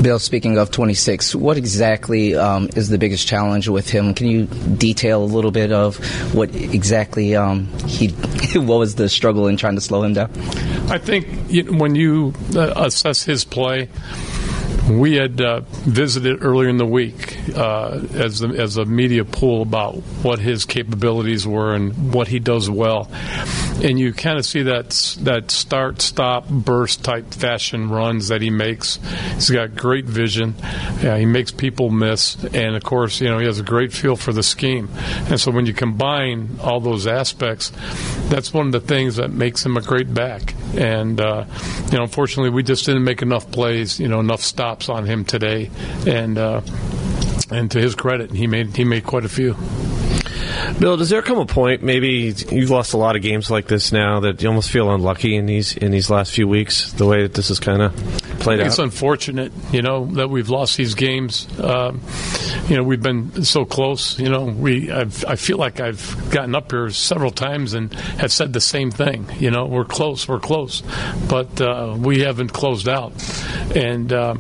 Bill, speaking of 26, what exactly um, is the biggest challenge with him? Can you detail a little bit of what exactly um, he, [LAUGHS] what was the struggle in trying to slow him down? I think when you uh, assess his play, we had uh, visited earlier in the week uh, as as a media pool about what his capabilities were and what he does well, and you kind of see that that start stop burst type fashion runs that he makes. He's got great vision. he makes people miss, and of course, you know he has a great feel for the scheme. And so when you combine all those aspects, that's one of the things that makes him a great back. And uh, you know, unfortunately, we just didn't make enough plays, you know, enough stops on him today, and uh, and to his credit, he made he made quite a few. Bill, does there come a point maybe you've lost a lot of games like this now that you almost feel unlucky in these in these last few weeks the way that this is kind of played out? It's unfortunate, you know, that we've lost these games. Um, you know, we've been so close. You know, we I've, I feel like I've gotten up here several times and have said the same thing. You know, we're close, we're close, but uh, we haven't closed out, and. Uh,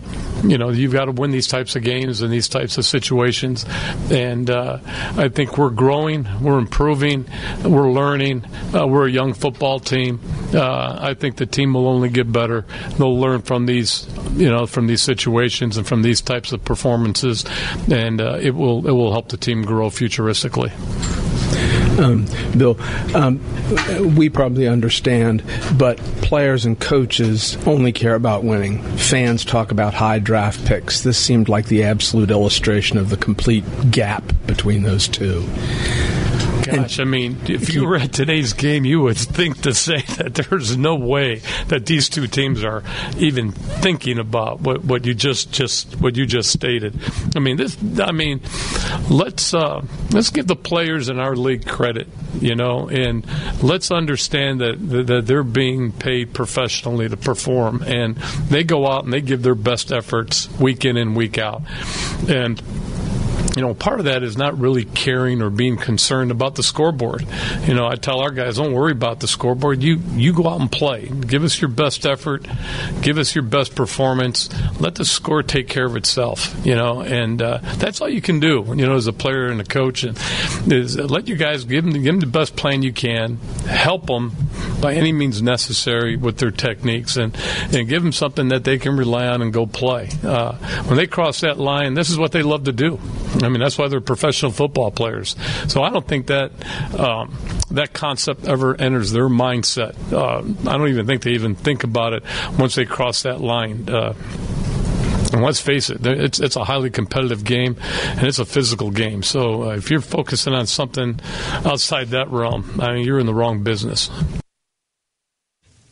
you know, you've got to win these types of games and these types of situations. And uh, I think we're growing, we're improving, we're learning. Uh, we're a young football team. Uh, I think the team will only get better. They'll learn from these, you know, from these situations and from these types of performances, and uh, it will it will help the team grow futuristically. Um, Bill, um, we probably understand, but players and coaches only care about winning. Fans talk about high draft picks. This seemed like the absolute illustration of the complete gap between those two. Gosh, I mean, if you were at today's game, you would think to say [LAUGHS] that there's no way that these two teams are even thinking about what, what you just just what you just stated. I mean, this. I mean, let's uh, let's give the players in our league credit, you know, and let's understand that that they're being paid professionally to perform, and they go out and they give their best efforts week in and week out, and you know, part of that is not really caring or being concerned about the scoreboard. You know, I tell our guys, don't worry about the scoreboard. You you go out and play. Give us your best effort. Give us your best performance. Let the score take care of itself. You know, and uh, that's all you can do. You know, as a player and a coach, and is let your guys give them give them the best plan you can. Help them by any means necessary with their techniques, and and give them something that they can rely on and go play. Uh, when they cross that line, this is what they love to do. I mean, that's why they're professional football players. So I don't think that um, that concept ever enters their mindset. Uh, I don't even think they even think about it once they cross that line. Uh, and let's face it, it's it's a highly competitive game, and it's a physical game. So uh, if you're focusing on something outside that realm, I mean, you're in the wrong business.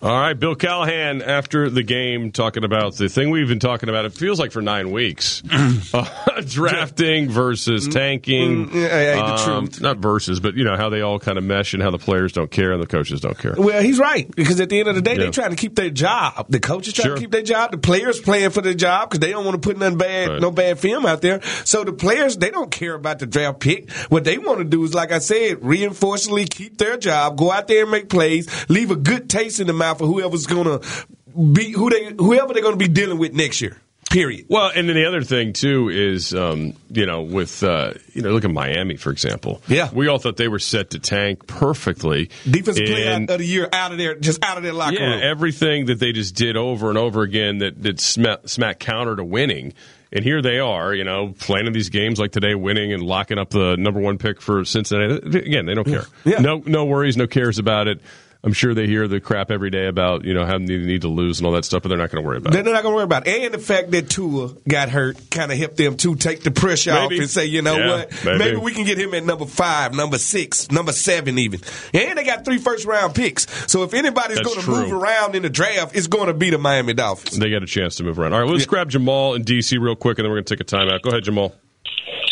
All right, Bill Callahan after the game talking about the thing we've been talking about. It feels like for nine weeks, [CLEARS THROAT] uh, [LAUGHS] drafting versus tanking. Mm, yeah, yeah, the Um, not versus, but you know how they all kind of mesh and how the players don't care and the coaches don't care. Well, he's right because at the end of the day, Yeah. they're trying to keep their job. The coaches trying Sure. to keep their job. The players playing for their job because they don't want to put nothing bad, Right. no bad film out there. So the players they don't care about the draft pick. What they want to do is, like I said, reinforcingly keep their job, go out there and make plays, leave a good taste in the mouth of whoever's going to be who they whoever they're going to be dealing with next year. Period. Well, and then the other thing too is, um, you know, with uh, you know, look at Miami for example. Yeah. we all thought they were set to tank perfectly. Defensive player of the year out of there, just out of their locker yeah, room. everything that they just did over and over again that that smack, smack counter to winning. And here they are, you know, playing in these games like today, winning and locking up the number one pick for Cincinnati. Again, they don't care. Yeah. No, no worries, no cares about it. I'm sure they hear the crap every day about you know having the need to lose and all that stuff, but they're not going to worry about it. They're not going to worry about it. And the fact that Tua got hurt kind of helped them to take the pressure off and say, you know Yeah, what? maybe. we can get him at number five, number six, number seven, even. And they got three first round picks. So if anybody's going to move around in the draft, it's going to be the Miami Dolphins. They got a chance to move around. All right, let's grab Jamal in DC real quick, and then we're going to take a timeout. Go ahead, Jamal.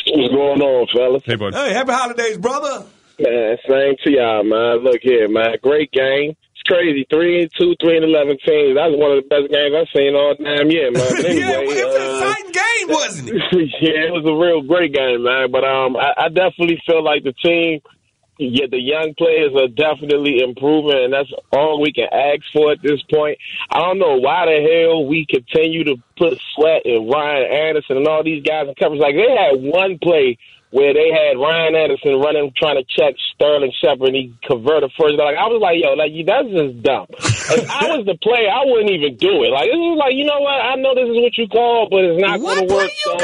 What's going on, fellas? Hey, bud. Hey, happy holidays, brother. Man, same to y'all, man. Look here, man. Great game. It's crazy. Three and two, three and eleven teams. That was one of the best games I've seen all damn year, man. [LAUGHS] But anyway, yeah, it was an uh, exciting game, wasn't it? [LAUGHS] yeah, it was a real great game, man. But um, I, I definitely feel like the team, yeah, the young players are definitely improving, and that's all we can ask for at this point. I don't know why the hell we continue to put Sweat and Ryan Anderson and all these guys in coverage. Like they had one play where they had Ryan Anderson running, trying to check Sterling Shepard, and he converted first. Like I was like, yo, like that's just dumb. If I [LAUGHS] was the player, I wouldn't even do it. Like this is like, you know what? I know this is what you call, but it's not going to work. So,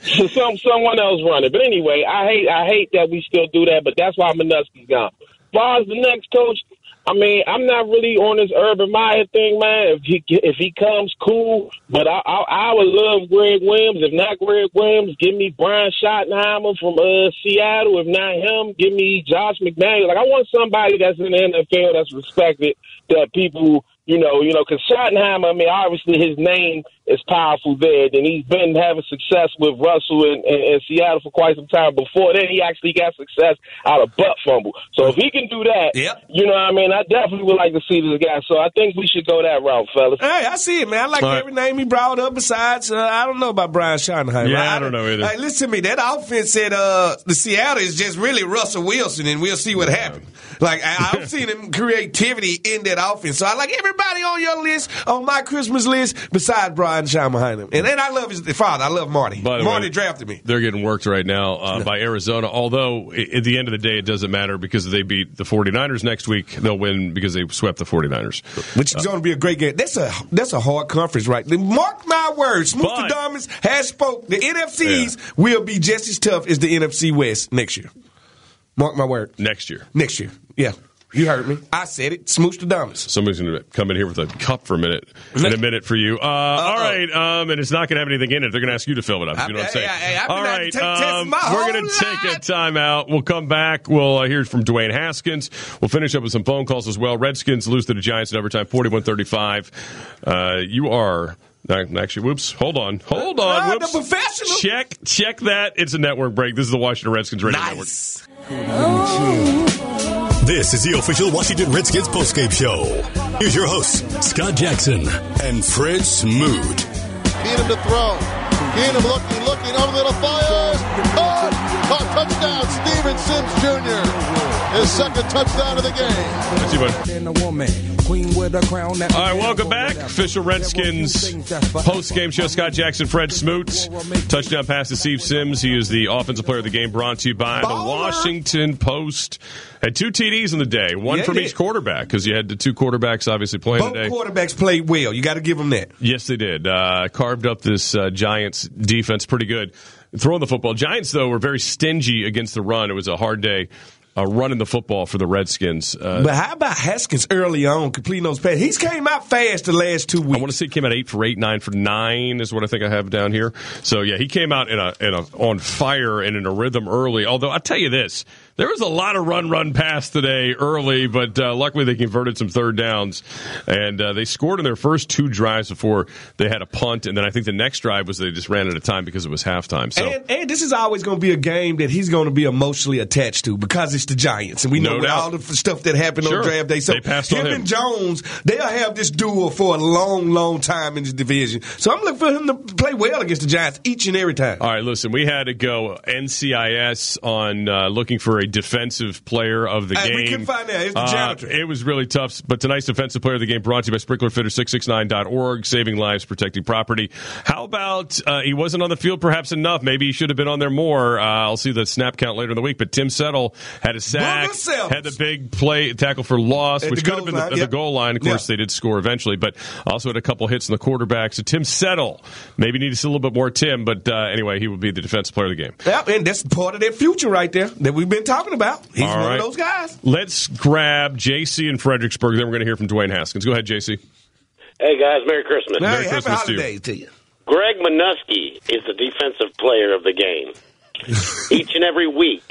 so [LAUGHS] some someone else run it. But anyway, I hate I hate that we still do that. But that's why Manusky's gone. As the next coach, I mean, I'm not really on this Urban Meyer thing, man. If he if he comes, cool. But I I, I would love Gregg Williams. If not Gregg Williams, give me Brian Schottenheimer from uh, Seattle. If not him, give me Josh McDaniel. Like I want somebody that's in the NFL that's respected. That people, you know, you know, because Schottenheimer. I mean, obviously his name is powerful there. And he's been having success with Russell in, in, in Seattle for quite some time. Before then, he actually got success out of butt fumble. So if he can do that, Yep. you know what I mean? I definitely would like to see this guy. So I think we should go that route, fellas. Hey, I see it, man. I like All right. every name he brought up. Besides, uh, I don't know about Brian Schottenheimer. Yeah, I don't know either. Hey, listen to me. That offense said uh, the Seattle is just really Russell Wilson, and we'll see what happens. Like I, I've [LAUGHS] seen him creativity in that offense. So I like everybody on your list, on my Christmas list, besides Brian Shine behind him. And then I love his father. I love Marty. By the Marty way, drafted me. They're getting worked right now uh, by Arizona. Although, at the end of the day, it doesn't matter because they beat the 49ers next week, they'll win because they swept the 49ers. Which is going to be a great game. That's a that's a hard conference, right? Mark my words. Smooth the Diamonds has spoke. The NFCs will be just as tough as the NFC West next year. Mark my word. Next year. Next year. Yeah. You heard me. I said it. Smooch the Diamonds. Somebody's going to come in here with a cup for a minute, in a minute for you. Uh, all right, um, and it's not going to have anything in it. They're going to ask you to fill it up. You know what I'm saying? Hey, I've been to right, take tests um, we're going to take a timeout. We'll come back. We'll uh, hear from Dwayne Haskins. We'll finish up with some phone calls as well. Redskins lose to the Giants in overtime, 41-35. Uh, you are. uh, Actually, whoops. Hold on. Hold on. Ah, the whoops. professional. Check, check that. It's a network break. This is the Washington Redskins Radio Network. This is the official Washington Redskins postgame show. Here's your hosts, Scott Jackson and Fred Smoot. Keenum to throw. Keenum looking, looking, over the fires. Caught! Oh! Caught, touchdown, Steven Sims Jr. His second touchdown of the game. Let's see what. All right, welcome back. Official Redskins post game show. Scott Jackson, Fred Smoot. Touchdown pass to Steve Sims. He is the offensive player of the game brought to you by the Washington Post. Had two TDs in the day, one Yeah, from each quarterback, because you had the two quarterbacks obviously playing Both today. quarterbacks played well. You got to give them that. Yes, they did. Uh, carved up this uh, Giants defense pretty good. Throwing the football. Giants, though, were very stingy against the run. It was a hard day uh, running the football for the Redskins. Uh, But how about Haskins early on completing those passes? He's came out fast the last two weeks. I want to say he came out eight for eight, nine for nine is what I think I have down here. So yeah, he came out in a in a on fire and in a rhythm early. Although I tell you this, there was a lot of run, run, pass today early, but uh, luckily they converted some third downs and uh, they scored in their first two drives before they had a punt, and then I think the next drive was they just ran out of time because it was halftime. So And, and this is always going to be a game that he's going to be emotionally attached to because it's the Giants, and we know No with all the stuff that happened Sure. on draft day. So They passed on him him. and Jones, they'll have this duel for a long, long time in this division. So I'm looking for him to play well against the Giants each and every time. All right, listen, we had to go NCIS on uh, looking for a defensive player of the Hey, game. we couldn't find that. It's the Uh, it was really tough, but tonight's defensive player of the game brought to you by SprinklerFitter669.org, saving lives, protecting property. How about uh, he wasn't on the field perhaps enough? Maybe he should have been on there more. Uh, I'll see the snap count later in the week, but Tim Settle had a sack, had the big play tackle for loss, At which could have been the, line, the yep. goal line. Of course, Yeah. they did score eventually, but also had a couple hits in the quarterback. So Tim Settle, maybe need to see a little bit more Tim, but uh, anyway, he will be the defensive player of the game. Yeah, and that's part of their future right there that we've been talking about. He's All one right. of those guys. Let's grab JC in Fredericksburg. Then we're going to hear from Dwayne Haskins. Go ahead, JC. Hey guys, Merry Christmas. Merry Christmas to you. to you. Greg Manusky is the defensive player of the game [LAUGHS] each and every week.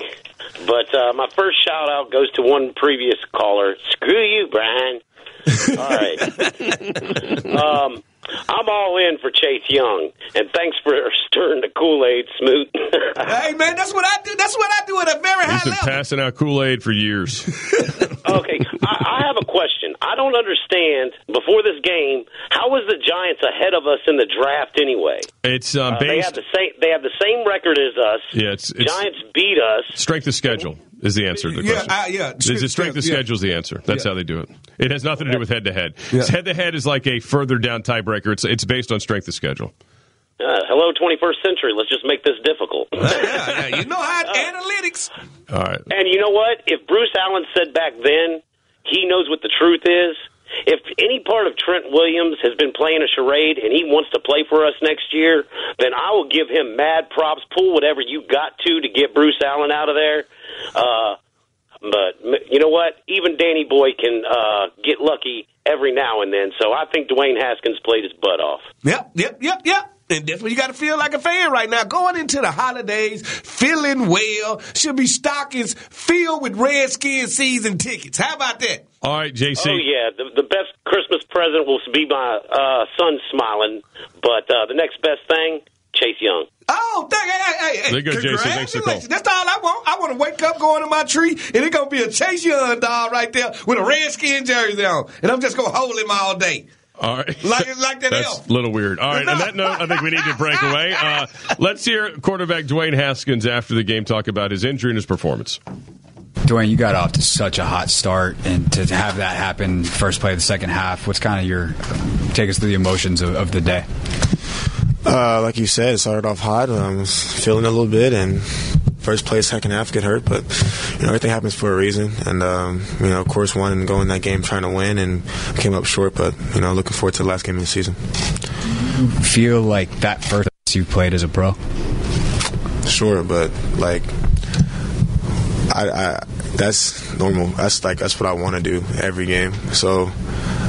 But uh, my first shout out goes to one previous caller. Screw you, Brian. [LAUGHS] All right. [LAUGHS] um, I'm all in for Chase Young, and thanks for stirring the Kool Aid, Smoot. [LAUGHS] hey man, that's what I do. That's what I do at a very high He's been level. passing out Kool Aid for years. [LAUGHS] okay, I, I have a question. I don't understand. Before this game, how was the Giants ahead of us in the draft anyway? It's uh, Uh, they have the same. They have the same record as us. yeah, it's, it's Giants beat us. strength of schedule is the answer to the Yeah, question. uh, yeah. Is it strength of Yeah. schedule is the answer? That's Yeah. how they do it. It has nothing to do with head to head. Head to head is like a further down tiebreaker. It's it's based on strength of schedule. Uh, hello, 21st century. Let's just make this difficult. [LAUGHS] yeah, yeah, you know how analytics. All right. And you know what? If Bruce Allen said back then, he knows what the truth is. If any part of Trent Williams has been playing a charade and he wants to play for us next year, then I will give him mad props. Pull whatever you got to to get Bruce Allen out of there. Uh, but you know what? Even Danny Boy can uh, get lucky every now and then. So I think Dwayne Haskins played his butt off. Yep, yep, yep, yep. And that's what you got to feel like a fan right now. Going into the holidays, feeling well, should be stockings filled with Redskin season tickets. How about that? All right, JC. Oh yeah, the, the best Christmas present will be my uh, son smiling. But uh, the next best thing, Chase Young. Oh, thank, hey, hey, hey, There you go, Jason. Thanks for the call. That's all I want. I want to wake up, go under my tree, and it's gonna be a Chase Young doll right there with a Redskin jersey on, and I'm just gonna hold him all day. All right. [LAUGHS] Like like that That's elf. a little weird. All right. On that note, I think we need to break away. [LAUGHS] Uh, let's hear quarterback Dwayne Haskins after the game talk about his injury and his performance. Dwayne, you got off to such a hot start, and to have that happen first play of the second half, what's kind of your take us through the emotions of, of the day? Uh, like you said, it started off hot. Um, I was feeling a little bit, and first play, second half get hurt. But you know, everything happens for a reason. And um, you know, of course, wanted to go in that game trying to win, and came up short. But you know, looking forward to the last game of the season. Feel like that first you played as a pro? Sure, but like, I, I that's normal. That's like that's what I want to do every game. So.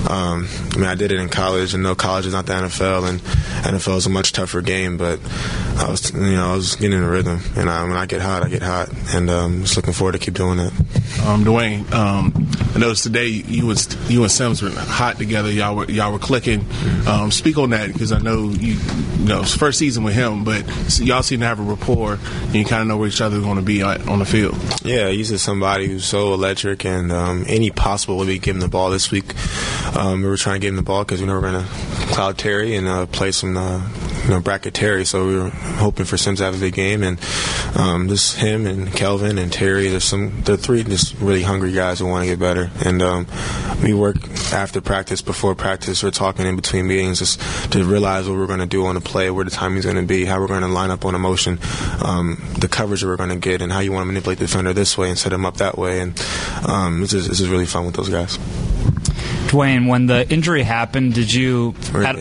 Um, I mean, I did it in college, and no, college is not the NFL, and NFL is a much tougher game. But I was, you know, I was getting in a rhythm, and I, when I get hot, I get hot, and um, just looking forward to keep doing that. Um, Dwayne, um, I noticed today you was you and Sims were hot together. Y'all were y'all were clicking. Um, speak on that because I know you, you know, it's first season with him, but y'all seem to have a rapport and you kind of know where each other is going to be at, on the field. Yeah, he's just somebody who's so electric, and um, any possible way we give him the ball this week, um, we were trying to get him the ball because we know we're going to cloud Terry and uh, play some, uh, you know, bracket Terry. So we were hoping for Sims to have a big game, and um, just him and Kelvin and Terry. There's some, they're three just really hungry guys who want to get better, and um, we work after practice, before practice, we're talking in between meetings just to realize what we're going to do on the play, where the timing's going to be, how we're going to line up on a motion, um, the coverage that we're going to get, and how you want to manipulate the defender this way and set him up that way. And um, it's just really fun with those guys. Dwayne, when the injury happened, did you at,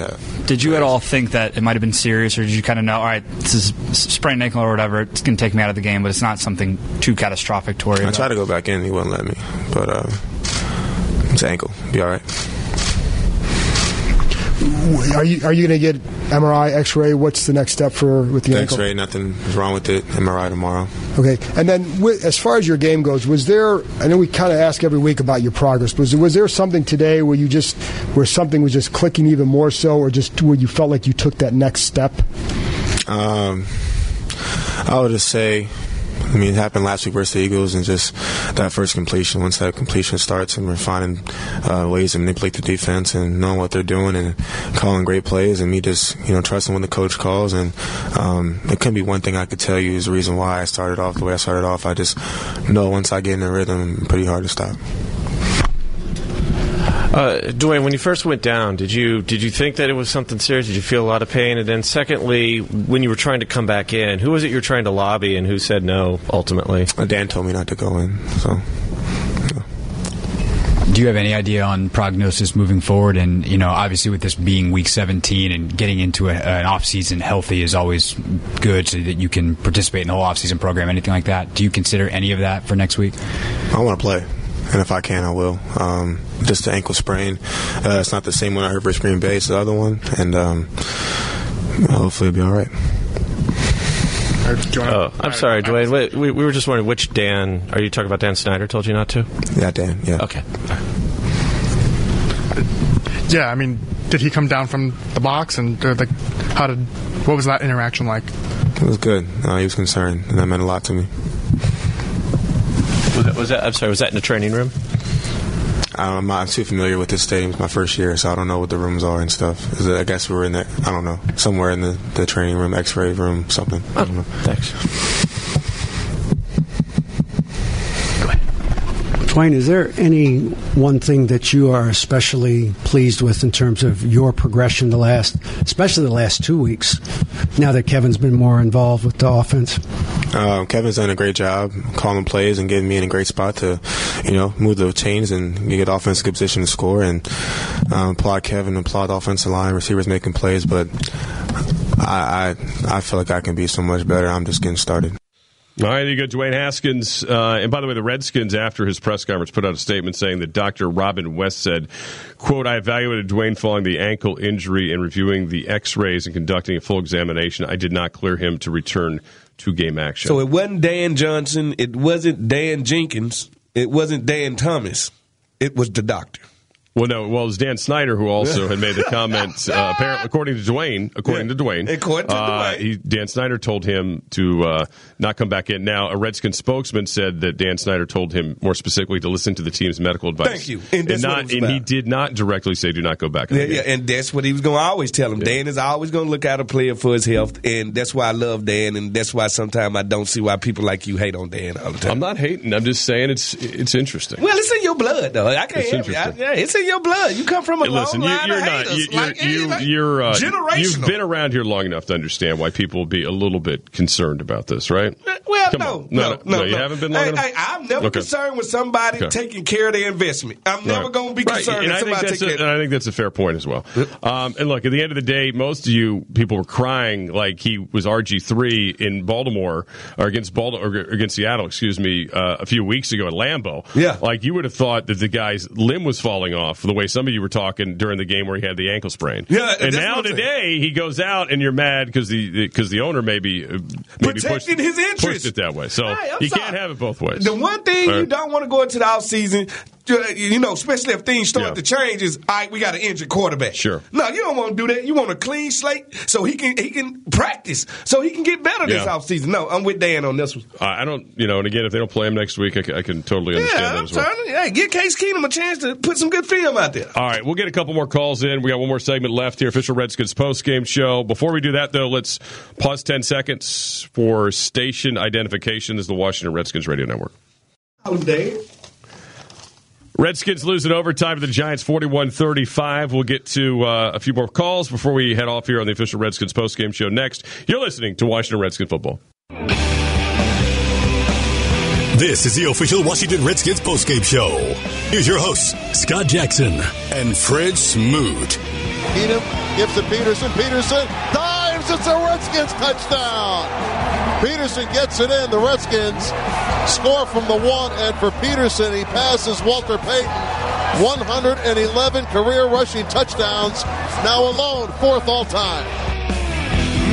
did you at all think that it might have been serious, or did you kind of know, all right, this is sprained ankle or whatever, it's going to take me out of the game, but it's not something too catastrophic to worry I about? I tried to go back in, he wouldn't let me, but uh, it's ankle, be all right. Are you are you going to get MRI, X-ray? What's the next step for with the ankle? X-ray, nothing is wrong with it. MRI tomorrow. Okay, and then wi- as far as your game goes, was there? I know we kind of ask every week about your progress. Was was there something today where you just where something was just clicking even more so, or just where you felt like you took that next step? Um, I would just say, I mean, it happened last week versus the Eagles, and just that first completion. Once that completion starts, and we're finding uh, ways to manipulate the defense and knowing what they're doing and calling great plays, and me just you know trusting when the coach calls. And um, it couldn't be one thing I could tell you is the reason why I started off the way I started off. I just know once I get in the rhythm, pretty hard to stop. Uh, Dwayne, when you first went down, did you did you think that it was something serious? Did you feel a lot of pain? And then, secondly, when you were trying to come back in, who was it you were trying to lobby, and who said no ultimately? Dan told me not to go in. So, Do you have any idea on prognosis moving forward? And you know, obviously, with this being week 17 and getting into a, an off season healthy is always good, so that you can participate in the whole off season program. Anything like that? Do you consider any of that for next week? I want to play, and if I can, I will. Um, just the ankle sprain. Uh, it's not the same one I heard for Green Bay. It's the other one, and um, hopefully it'll be all right. Oh, I'm sorry, Dwayne. Wait, we, we were just wondering which Dan. Are you talking about Dan Snyder? Told you not to? Yeah, Dan. Yeah. Okay. Yeah, I mean, did he come down from the box and uh, like how did what was that interaction like? It was good. Uh, he was concerned, and that meant a lot to me. Was that, was that? I'm sorry. Was that in the training room? Um, I'm not too familiar with this stadium. It's my first year, so I don't know what the rooms are and stuff. It- I guess we were in there. I don't know, somewhere in the, the training room, X-ray room, something. I don't know. Oh, thanks. Dwayne, is there any one thing that you are especially pleased with in terms of your progression the last, especially the last two weeks, now that Kevin's been more involved with the offense? Uh, Kevin's done a great job calling plays and getting me in a great spot to, you know, move the chains and get offensive position to score and um, applaud Kevin, applaud offensive line, receivers making plays. But I, I, I feel like I can be so much better. I'm just getting started. All right, you got Dwayne Haskins. Uh, and by the way, the Redskins, after his press conference, put out a statement saying that Dr. Robin West said, quote, I evaluated Dwayne following the ankle injury and reviewing the x-rays and conducting a full examination. I did not clear him to return to game action. So it wasn't Dan Johnson. It wasn't Dan Jenkins. It wasn't Dan Thomas. It was the doctor. Well, no. Well, it was Dan Snyder who also had made the comment. [LAUGHS] Uh, apparently, according to Dwayne, according to Dwayne, According to uh, Dwayne. he, Dan Snyder told him to uh, not come back in. Now, a Redskin spokesman said that Dan Snyder told him more specifically to listen to the team's medical advice. Thank you. And what not, and he did not directly say do not go back. In Yeah, yeah, and that's what he was going to always tell him. Dan is always going to look out a player for his health, and that's why I love Dan, and that's why sometimes I don't see why people like you hate on Dan all the time. I'm not hating. I'm just saying it's it's interesting. Well, it's in your blood, though. I can't It's it. I, interesting. yeah, it's in your blood. You come from a listen, long you, of not. You, you're, like, you, like, you're uh, generational. You've been around here long enough to understand why people will be a little bit concerned about this, right? Well, Come no, on. no, no, no, You no. haven't been long Hey, enough. hey, I'm never Okay. concerned with somebody Okay. taking care of their investment. I'm never going to be Right. concerned And if I think somebody that's take a, care. and I think that's a fair point as well. Um, and look, at the end of the day, most of you people were crying like he was RG three in Baltimore or against Baltimore or against Seattle, excuse me, uh, a few weeks ago at Lambeau. Yeah. like you would have thought that the guy's limb was falling off the way some of you were talking during the game where he had the ankle sprain. Yeah, and now what I'm saying. today he goes out and you're mad because the because the owner maybe uh, maybe pushed, his pushed interests. it that way. So Hey, you sorry. can't have it both ways. The one thing All you don't want to go into the offseason, you know, especially if things start Yeah. to change, is all right. We got an injured quarterback. Sure. No, you don't want to do that. You want a clean slate so he can he can practice, so he can get better this Yeah. offseason. No, I'm with Dan on this one. Uh, I don't, you know, and again, if they don't play him next week, I, ca- I can totally understand Yeah, that as well. trying to hey, give Case Keenum a chance to put some good film out there. All right, we'll get a couple more calls in. We got one more segment left here. Official Redskins post game show. Before we do that, though, let's pause 10 seconds for station identification. This is the Washington Redskins Radio Network. I'm Dan. Redskins lose in overtime to the Giants 41 35. We'll get to uh, a few more calls before we head off here on the official Redskins post game show next. You're listening to Washington Redskins football. This is the official Washington Redskins postgame show. Here's your hosts, Scott Jackson and Fred Smoot. Keenum gives to Peterson. Peterson dives. It's a Redskins touchdown. Peterson gets it in. The Redskins score from the one, and for Peterson, he passes Walter Payton. 111 career rushing touchdowns. Now alone, fourth all time.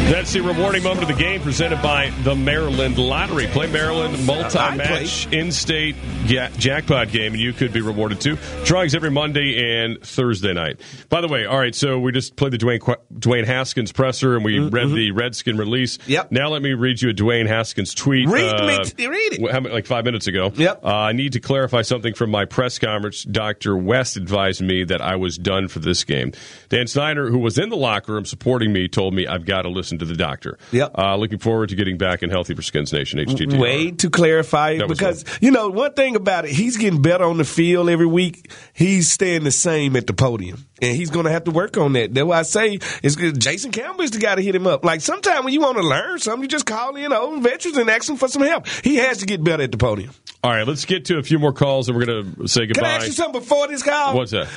That's the rewarding moment of the game presented by the Maryland Lottery. Play Maryland multi-match in-state ja- jackpot game, and you could be rewarded too. Drawings every Monday and Thursday night. By the way, all right, so we just played the Dwayne Qu- Dwayne Haskins presser, and we read the Redskin release. Yep. Now let me read you a Dwayne Haskins tweet. Read uh, me, read it. like five minutes ago. Yep. Uh, I need to clarify something from my press conference. Dr. West advised me that I was done for this game. Dan Snyder, who was in the locker room supporting me, told me I've got to listen to the doctor. Yep. Uh, looking forward to getting back and healthy for Skins Nation. HTT. Way to clarify it That was because you know one thing about it, he's getting better on the field every week. He's staying the same at the podium, and he's going to have to work on that. That's why I say it's good. Jason Campbell is the guy to hit him up. Like sometimes when you want to learn something, you just call in old veterans and ask them for some help. He has to get better at the podium. All right, let's get to a few more calls, and we're going to say goodbye. Can. I ask you something before this call? What's that?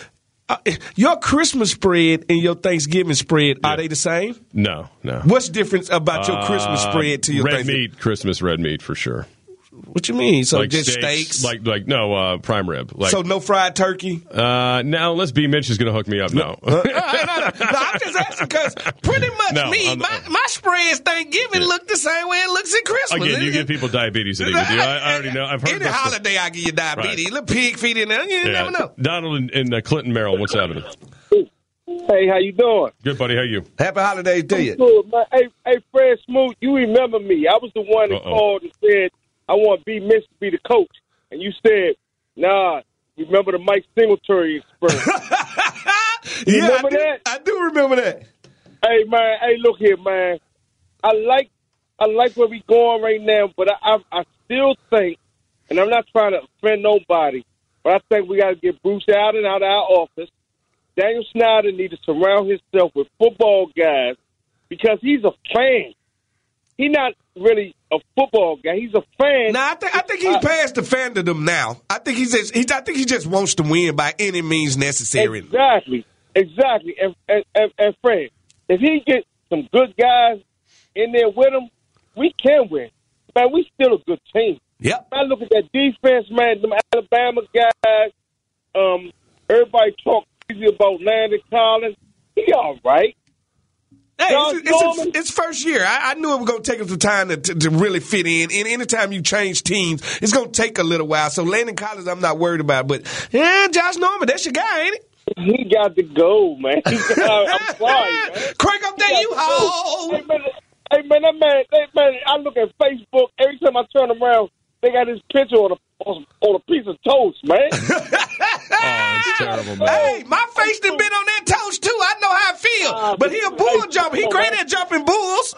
Uh, your Christmas spread and your Thanksgiving spread are they the same? No, no. What's the difference about your Christmas Uh, spread to your red meat? Christmas red meat for sure. What you mean? So like just steaks? like like no uh, prime rib. Like so no fried turkey? Uh, now unless B Mitch is going to hook me up. No. Uh, [LAUGHS] no, no, no, I'm just asking because pretty much No, me, I'm- my, my spreads Thanksgiving look the same way it looks at Christmas. Again, you give people diabetes that eat with you. I, I already know. I've heard Any this- holiday, I give you diabetes. Right. Little pig feet in there. You Yeah. never know. Donald in, in uh, Clinton, Maryland. What's happening? Hey, how you doing? Good, buddy. How you? Happy holidays to you. Good, man. Hey, hey, Fred Smoot, you remember me? I was the one that Uh-oh. called and said I want B. Mitch to be the coach, and you said, "Nah." Remember the Mike Singletary experience? [LAUGHS] You Yeah, remember I do, that? I do remember that. Hey man, hey look here, man. I like I like where we going right now, but I I, I still think, and I'm not trying to offend nobody, but I think we got to get Bruce Allen out of our office. Daniel Snyder needs to surround himself with football guys because he's a fan. He's not really a football guy. He's a fan. Nah, I think I think he's past the fandom now. I think he's just he, I think he just wants to win by any means necessary. Exactly, exactly. And and, and, and Fred, if he get some good guys in there with him, we can win. Man, we still a good team. Yep. Man, look at that defense, man. Them Alabama guys. Um, everybody talk crazy about Landon Collins. He all right. Hey, it's, it's, it's, it's first year. I, I knew it was going to take him some time to, to, to really fit in. And anytime you change teams, it's going to take a little while. So Landon Collins, I'm not worried about. But yeah, Josh Norman, that's your guy, ain't it? He got to go, man. He got, I'm sorry, man. Crank up that He got to U-Haul. Hey, man, hey, man, that man, that man, I look at Facebook, every time I turn around, they got his picture on a, on, on a piece of toast, man. [LAUGHS] Oh, it's [LAUGHS] terrible, oh, man. Hey, my face done been on that toast too. I know how I feel. but he a bull jumper. He great at jumping bulls.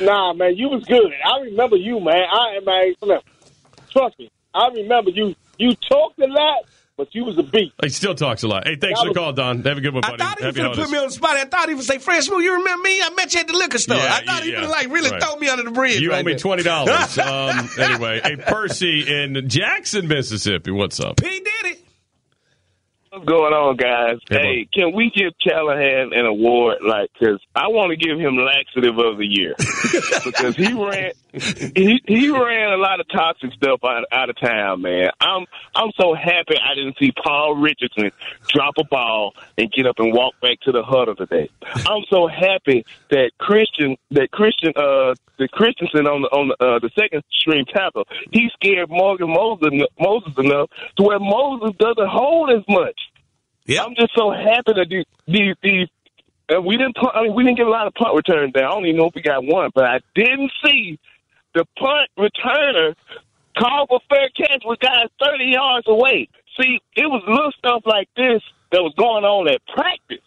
Nah, man, you was good. I remember you, man. I man, look, trust me. I remember you. You talked a lot, but you was a beat. He still talks a lot. Hey, thanks for the call, Don. Have a good one, buddy. I thought he was going to put me on the spot. I thought he would say, Fred Smoot, you remember me? I met you at the liquor store. Yeah, I thought he yeah, would like really right. throw me under the bridge. You right owe me there. twenty dollars. [LAUGHS] um, anyway, hey Percy in Jackson, Mississippi. What's up? P Diddy. What's going on, guys? Hey, Hey, can we give Callahan an award? Like, because I want to give him laxative of the year [LAUGHS] because he ran he he ran a lot of toxic stuff out, out of town, man. I'm I'm so happy I didn't see Paul Richardson drop a ball and get up and walk back to the huddle today. I'm so happy that Christian that Christian uh Christensen on the on the, uh, the second string tackle he scared Morgan Moses Moses enough to where Moses doesn't hold as much. Yeah, I'm just so happy that these these, these uh, we didn't I mean we didn't get a lot of punt returns there. I don't even know if we got one, but I didn't see the punt returner call for fair catch with guys thirty yards away. See, it was little stuff like this that was going on at practice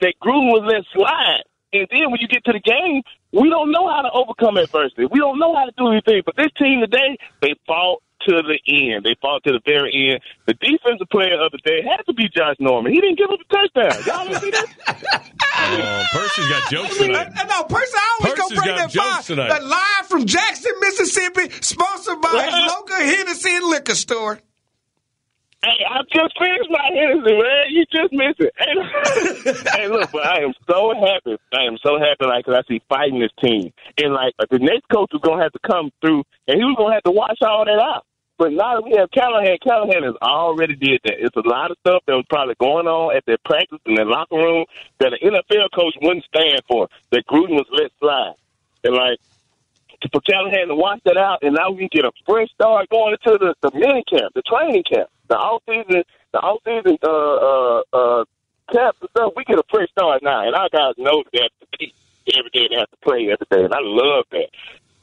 that Gruden was let slide. And then when you get to the game, we don't know how to overcome adversity. We don't know how to do anything. But this team today, they fought to the end. They fought to the very end. The defensive player of the day had to be Josh Norman. He didn't give up a touchdown. Y'all didn't see that? Oh, Percy's got jokes tonight. I know, Percy, I always Percy's go bring got that jokes fire. tonight. That live from Jackson, Mississippi, sponsored by his local Hennessy and liquor store. Hey, I just finished my Hennessy, man. You just missed it. Hey, [LAUGHS] hey, look, but I am so happy. I am so happy, like, 'cause I see fighting this team. And, like, uh, the next coach is going to have to come through, and he was going to have to watch all that out. But now that we have Callahan, Callahan has already did that. It's a lot of stuff that was probably going on at their practice in their locker room that an NFL coach wouldn't stand for, that Gruden was let slide. And, like, for Callahan to watch that out, and now we can get a fresh start going into the, the mini camp, the training camp, the off season, the off season uh, uh, uh, camps and stuff. We get a fresh start now, and our guys know that they have to compete every day. They have to play every day, and I love that.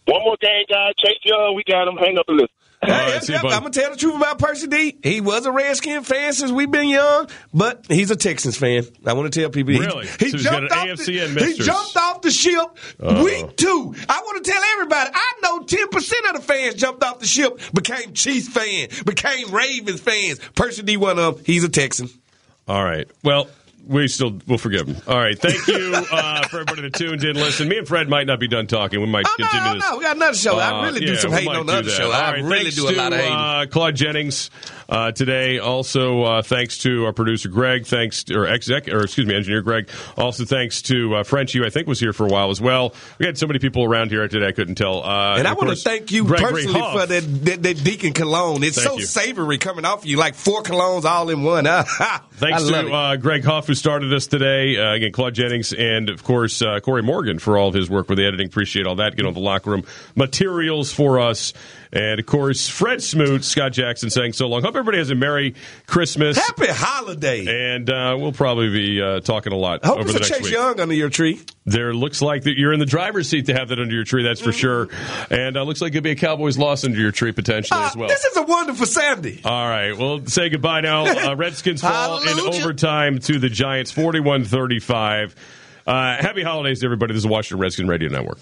One more game, guys. Chase Young, we got him. Hang up and listen. Hey, yep, I'm gonna tell the truth about Percy D. He was a Redskin fan since we've been young, but he's a Texans fan. I want to tell people. he- Really? He, So he's got jumped off AFC the, He jumped off the ship Uh-oh. week two. I want to tell everybody. I know ten percent of the fans jumped off the ship, became Chiefs fan, became Ravens fans. Percy D. One of them. He's a Texan. All right. Well, we still we'll forgive him. All right. Thank you uh, for everybody that tuned in. Listen, me and Fred might not be done talking. We might Oh, continue oh, this. no, we got another show. I Uh, really do yeah, some hating on the do other that. show. All I right, really do a lot of to, hating. Uh, Claude Jennings uh, today. Also, uh, thanks to our producer Greg. Thanks to, or exec or excuse me, engineer Greg. Also, thanks to uh, Frenchie, who I think was here for a while as well. We had so many people around here today, I couldn't tell. Uh, and I want to thank you Gregory personally Huff. for that, that, that Deacon cologne. It's Thank so you. savory coming off you, like four colognes all in one. [LAUGHS] Thanks I to uh, Greg Huff, who started us today. Uh, again, Claude Jennings, and of course, uh, Corey Morgan for all of his work with the editing. Appreciate all that. Get on the locker room materials for us. And of course, Fred Smoot, Scott Jackson saying so long. Hope everybody has a Merry Christmas. Happy holiday. And uh, we'll probably be uh, talking a lot Hope over the next Chase week. Young under your tree. There looks like that you're in the driver's seat to have that under your tree. That's for sure. And uh, looks like it'll be a Cowboys loss under your tree potentially as well. Ah, This is a wonderful Sandy. All right. Well, say goodbye now. [LAUGHS] Uh, Redskins fall in overtime to the Giants, 41 35. Uh, happy holidays everybody. This is Washington Redskins Radio Network.